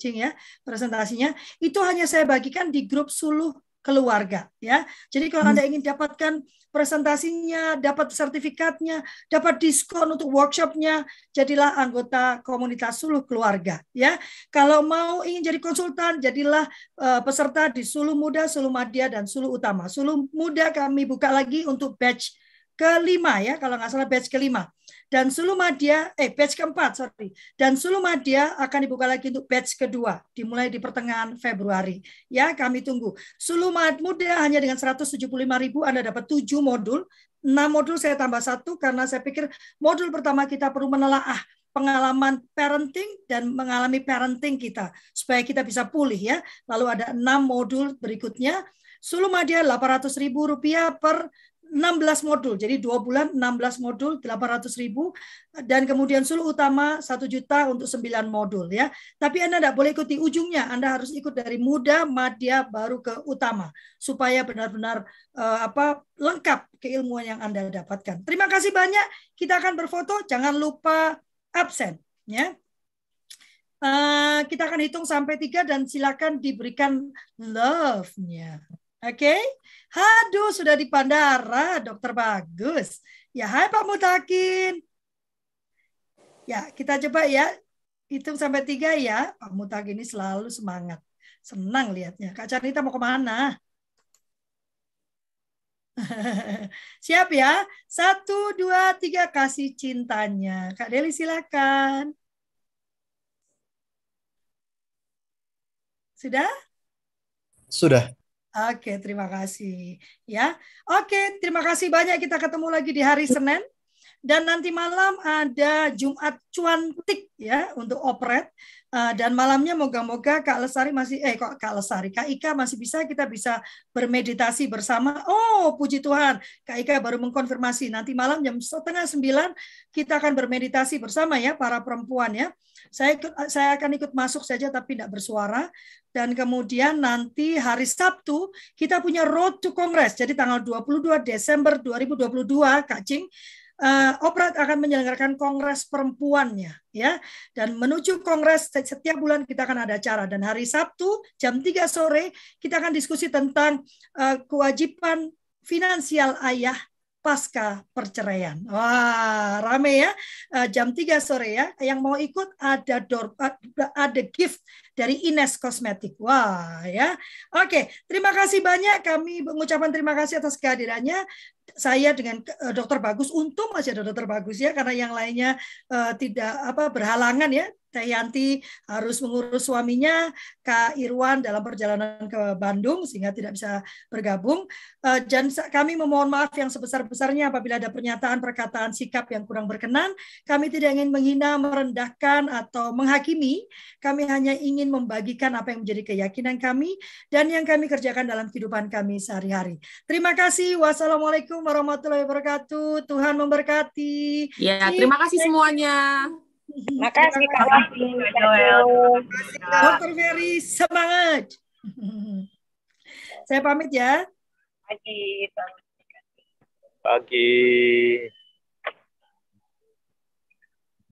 Cing ya, presentasinya. Itu hanya saya bagikan di grup Suluh keluarga ya. Jadi kalau hmm. Anda ingin dapatkan presentasinya, dapat sertifikatnya, dapat diskon untuk workshopnya, jadilah anggota komunitas Suluh keluarga ya. Kalau mau ingin jadi konsultan, jadilah uh, peserta di Suluh Muda, Suluh Madya dan Suluh Utama. Suluh Muda kami buka lagi untuk batch kelima ya, kalau nggak salah batch kelima. Dan Sulu Madya, eh batch keempat, sorry. Dan Sulu Madya akan dibuka lagi untuk batch kedua, dimulai di pertengahan Februari. Ya, kami tunggu. Sulu Muda hanya dengan 175 ribu Anda dapat 7 modul. 6 modul saya tambah satu karena saya pikir modul pertama kita perlu menelaah pengalaman parenting dan mengalami parenting kita supaya kita bisa pulih ya. Lalu ada enam modul berikutnya. Sulu Madya 800 ribu rupiah per 16 modul. Jadi dua bulan 16 modul 800 ribu dan kemudian suluh utama 1 juta untuk 9 modul ya. Tapi Anda tidak boleh ikuti ujungnya. Anda harus ikut dari muda, madya baru ke utama supaya benar-benar uh, apa lengkap keilmuan yang Anda dapatkan. Terima kasih banyak. Kita akan berfoto. Jangan lupa absen ya. Uh, kita akan hitung sampai tiga dan silakan diberikan love-nya. Oke. Okay? Haduh, sudah di bandara, dokter bagus. Ya, hai Pak Mutakin. Ya, kita coba ya. Hitung sampai tiga ya. Pak Mutakin ini selalu semangat. Senang lihatnya. Kak Canita mau ke mana? <laughs> Siap ya? Satu, dua, tiga. Kasih cintanya. Kak Deli silakan. Sudah? Sudah. Oke, terima kasih. Ya, oke, terima kasih banyak. Kita ketemu lagi di hari Senin dan nanti malam ada Jumat cuantik ya untuk operet uh, dan malamnya moga-moga Kak Lesari masih eh kok Kak Lesari Kak Ika masih bisa kita bisa bermeditasi bersama. Oh, puji Tuhan, Kak Ika baru mengkonfirmasi nanti malam jam setengah sembilan kita akan bermeditasi bersama ya para perempuan ya. Saya ikut, saya akan ikut masuk saja tapi tidak bersuara dan kemudian nanti hari Sabtu kita punya Road to Congress. Jadi tanggal 22 Desember 2022 Kak Cing uh, Oprat akan menyelenggarakan kongres perempuannya ya dan menuju kongres setiap bulan kita akan ada acara dan hari Sabtu jam 3 sore kita akan diskusi tentang uh, kewajiban finansial ayah pasca perceraian. Wah, rame ya. Uh, jam 3 sore ya. Yang mau ikut ada door ada gift dari Ines Kosmetik. Wah, ya. Oke, terima kasih banyak kami mengucapkan terima kasih atas kehadirannya. Saya dengan uh, Dokter Bagus untung masih ada Dokter Bagus ya karena yang lainnya uh, tidak apa berhalangan ya Teh Yanti harus mengurus suaminya, Kak Irwan dalam perjalanan ke Bandung sehingga tidak bisa bergabung. Eh, dan kami memohon maaf yang sebesar-besarnya apabila ada pernyataan, perkataan, sikap yang kurang berkenan. Kami tidak ingin menghina, merendahkan, atau menghakimi. Kami hanya ingin membagikan apa yang menjadi keyakinan kami dan yang kami kerjakan dalam kehidupan kami sehari-hari. Terima kasih. Wassalamualaikum warahmatullahi wabarakatuh. Tuhan memberkati. Ya, terima kasih semuanya. Makasih Kak Wahyu, Kak Joel. Dokter Ferry, semangat. <laughs> Saya pamit ya. Pagi. Pagi.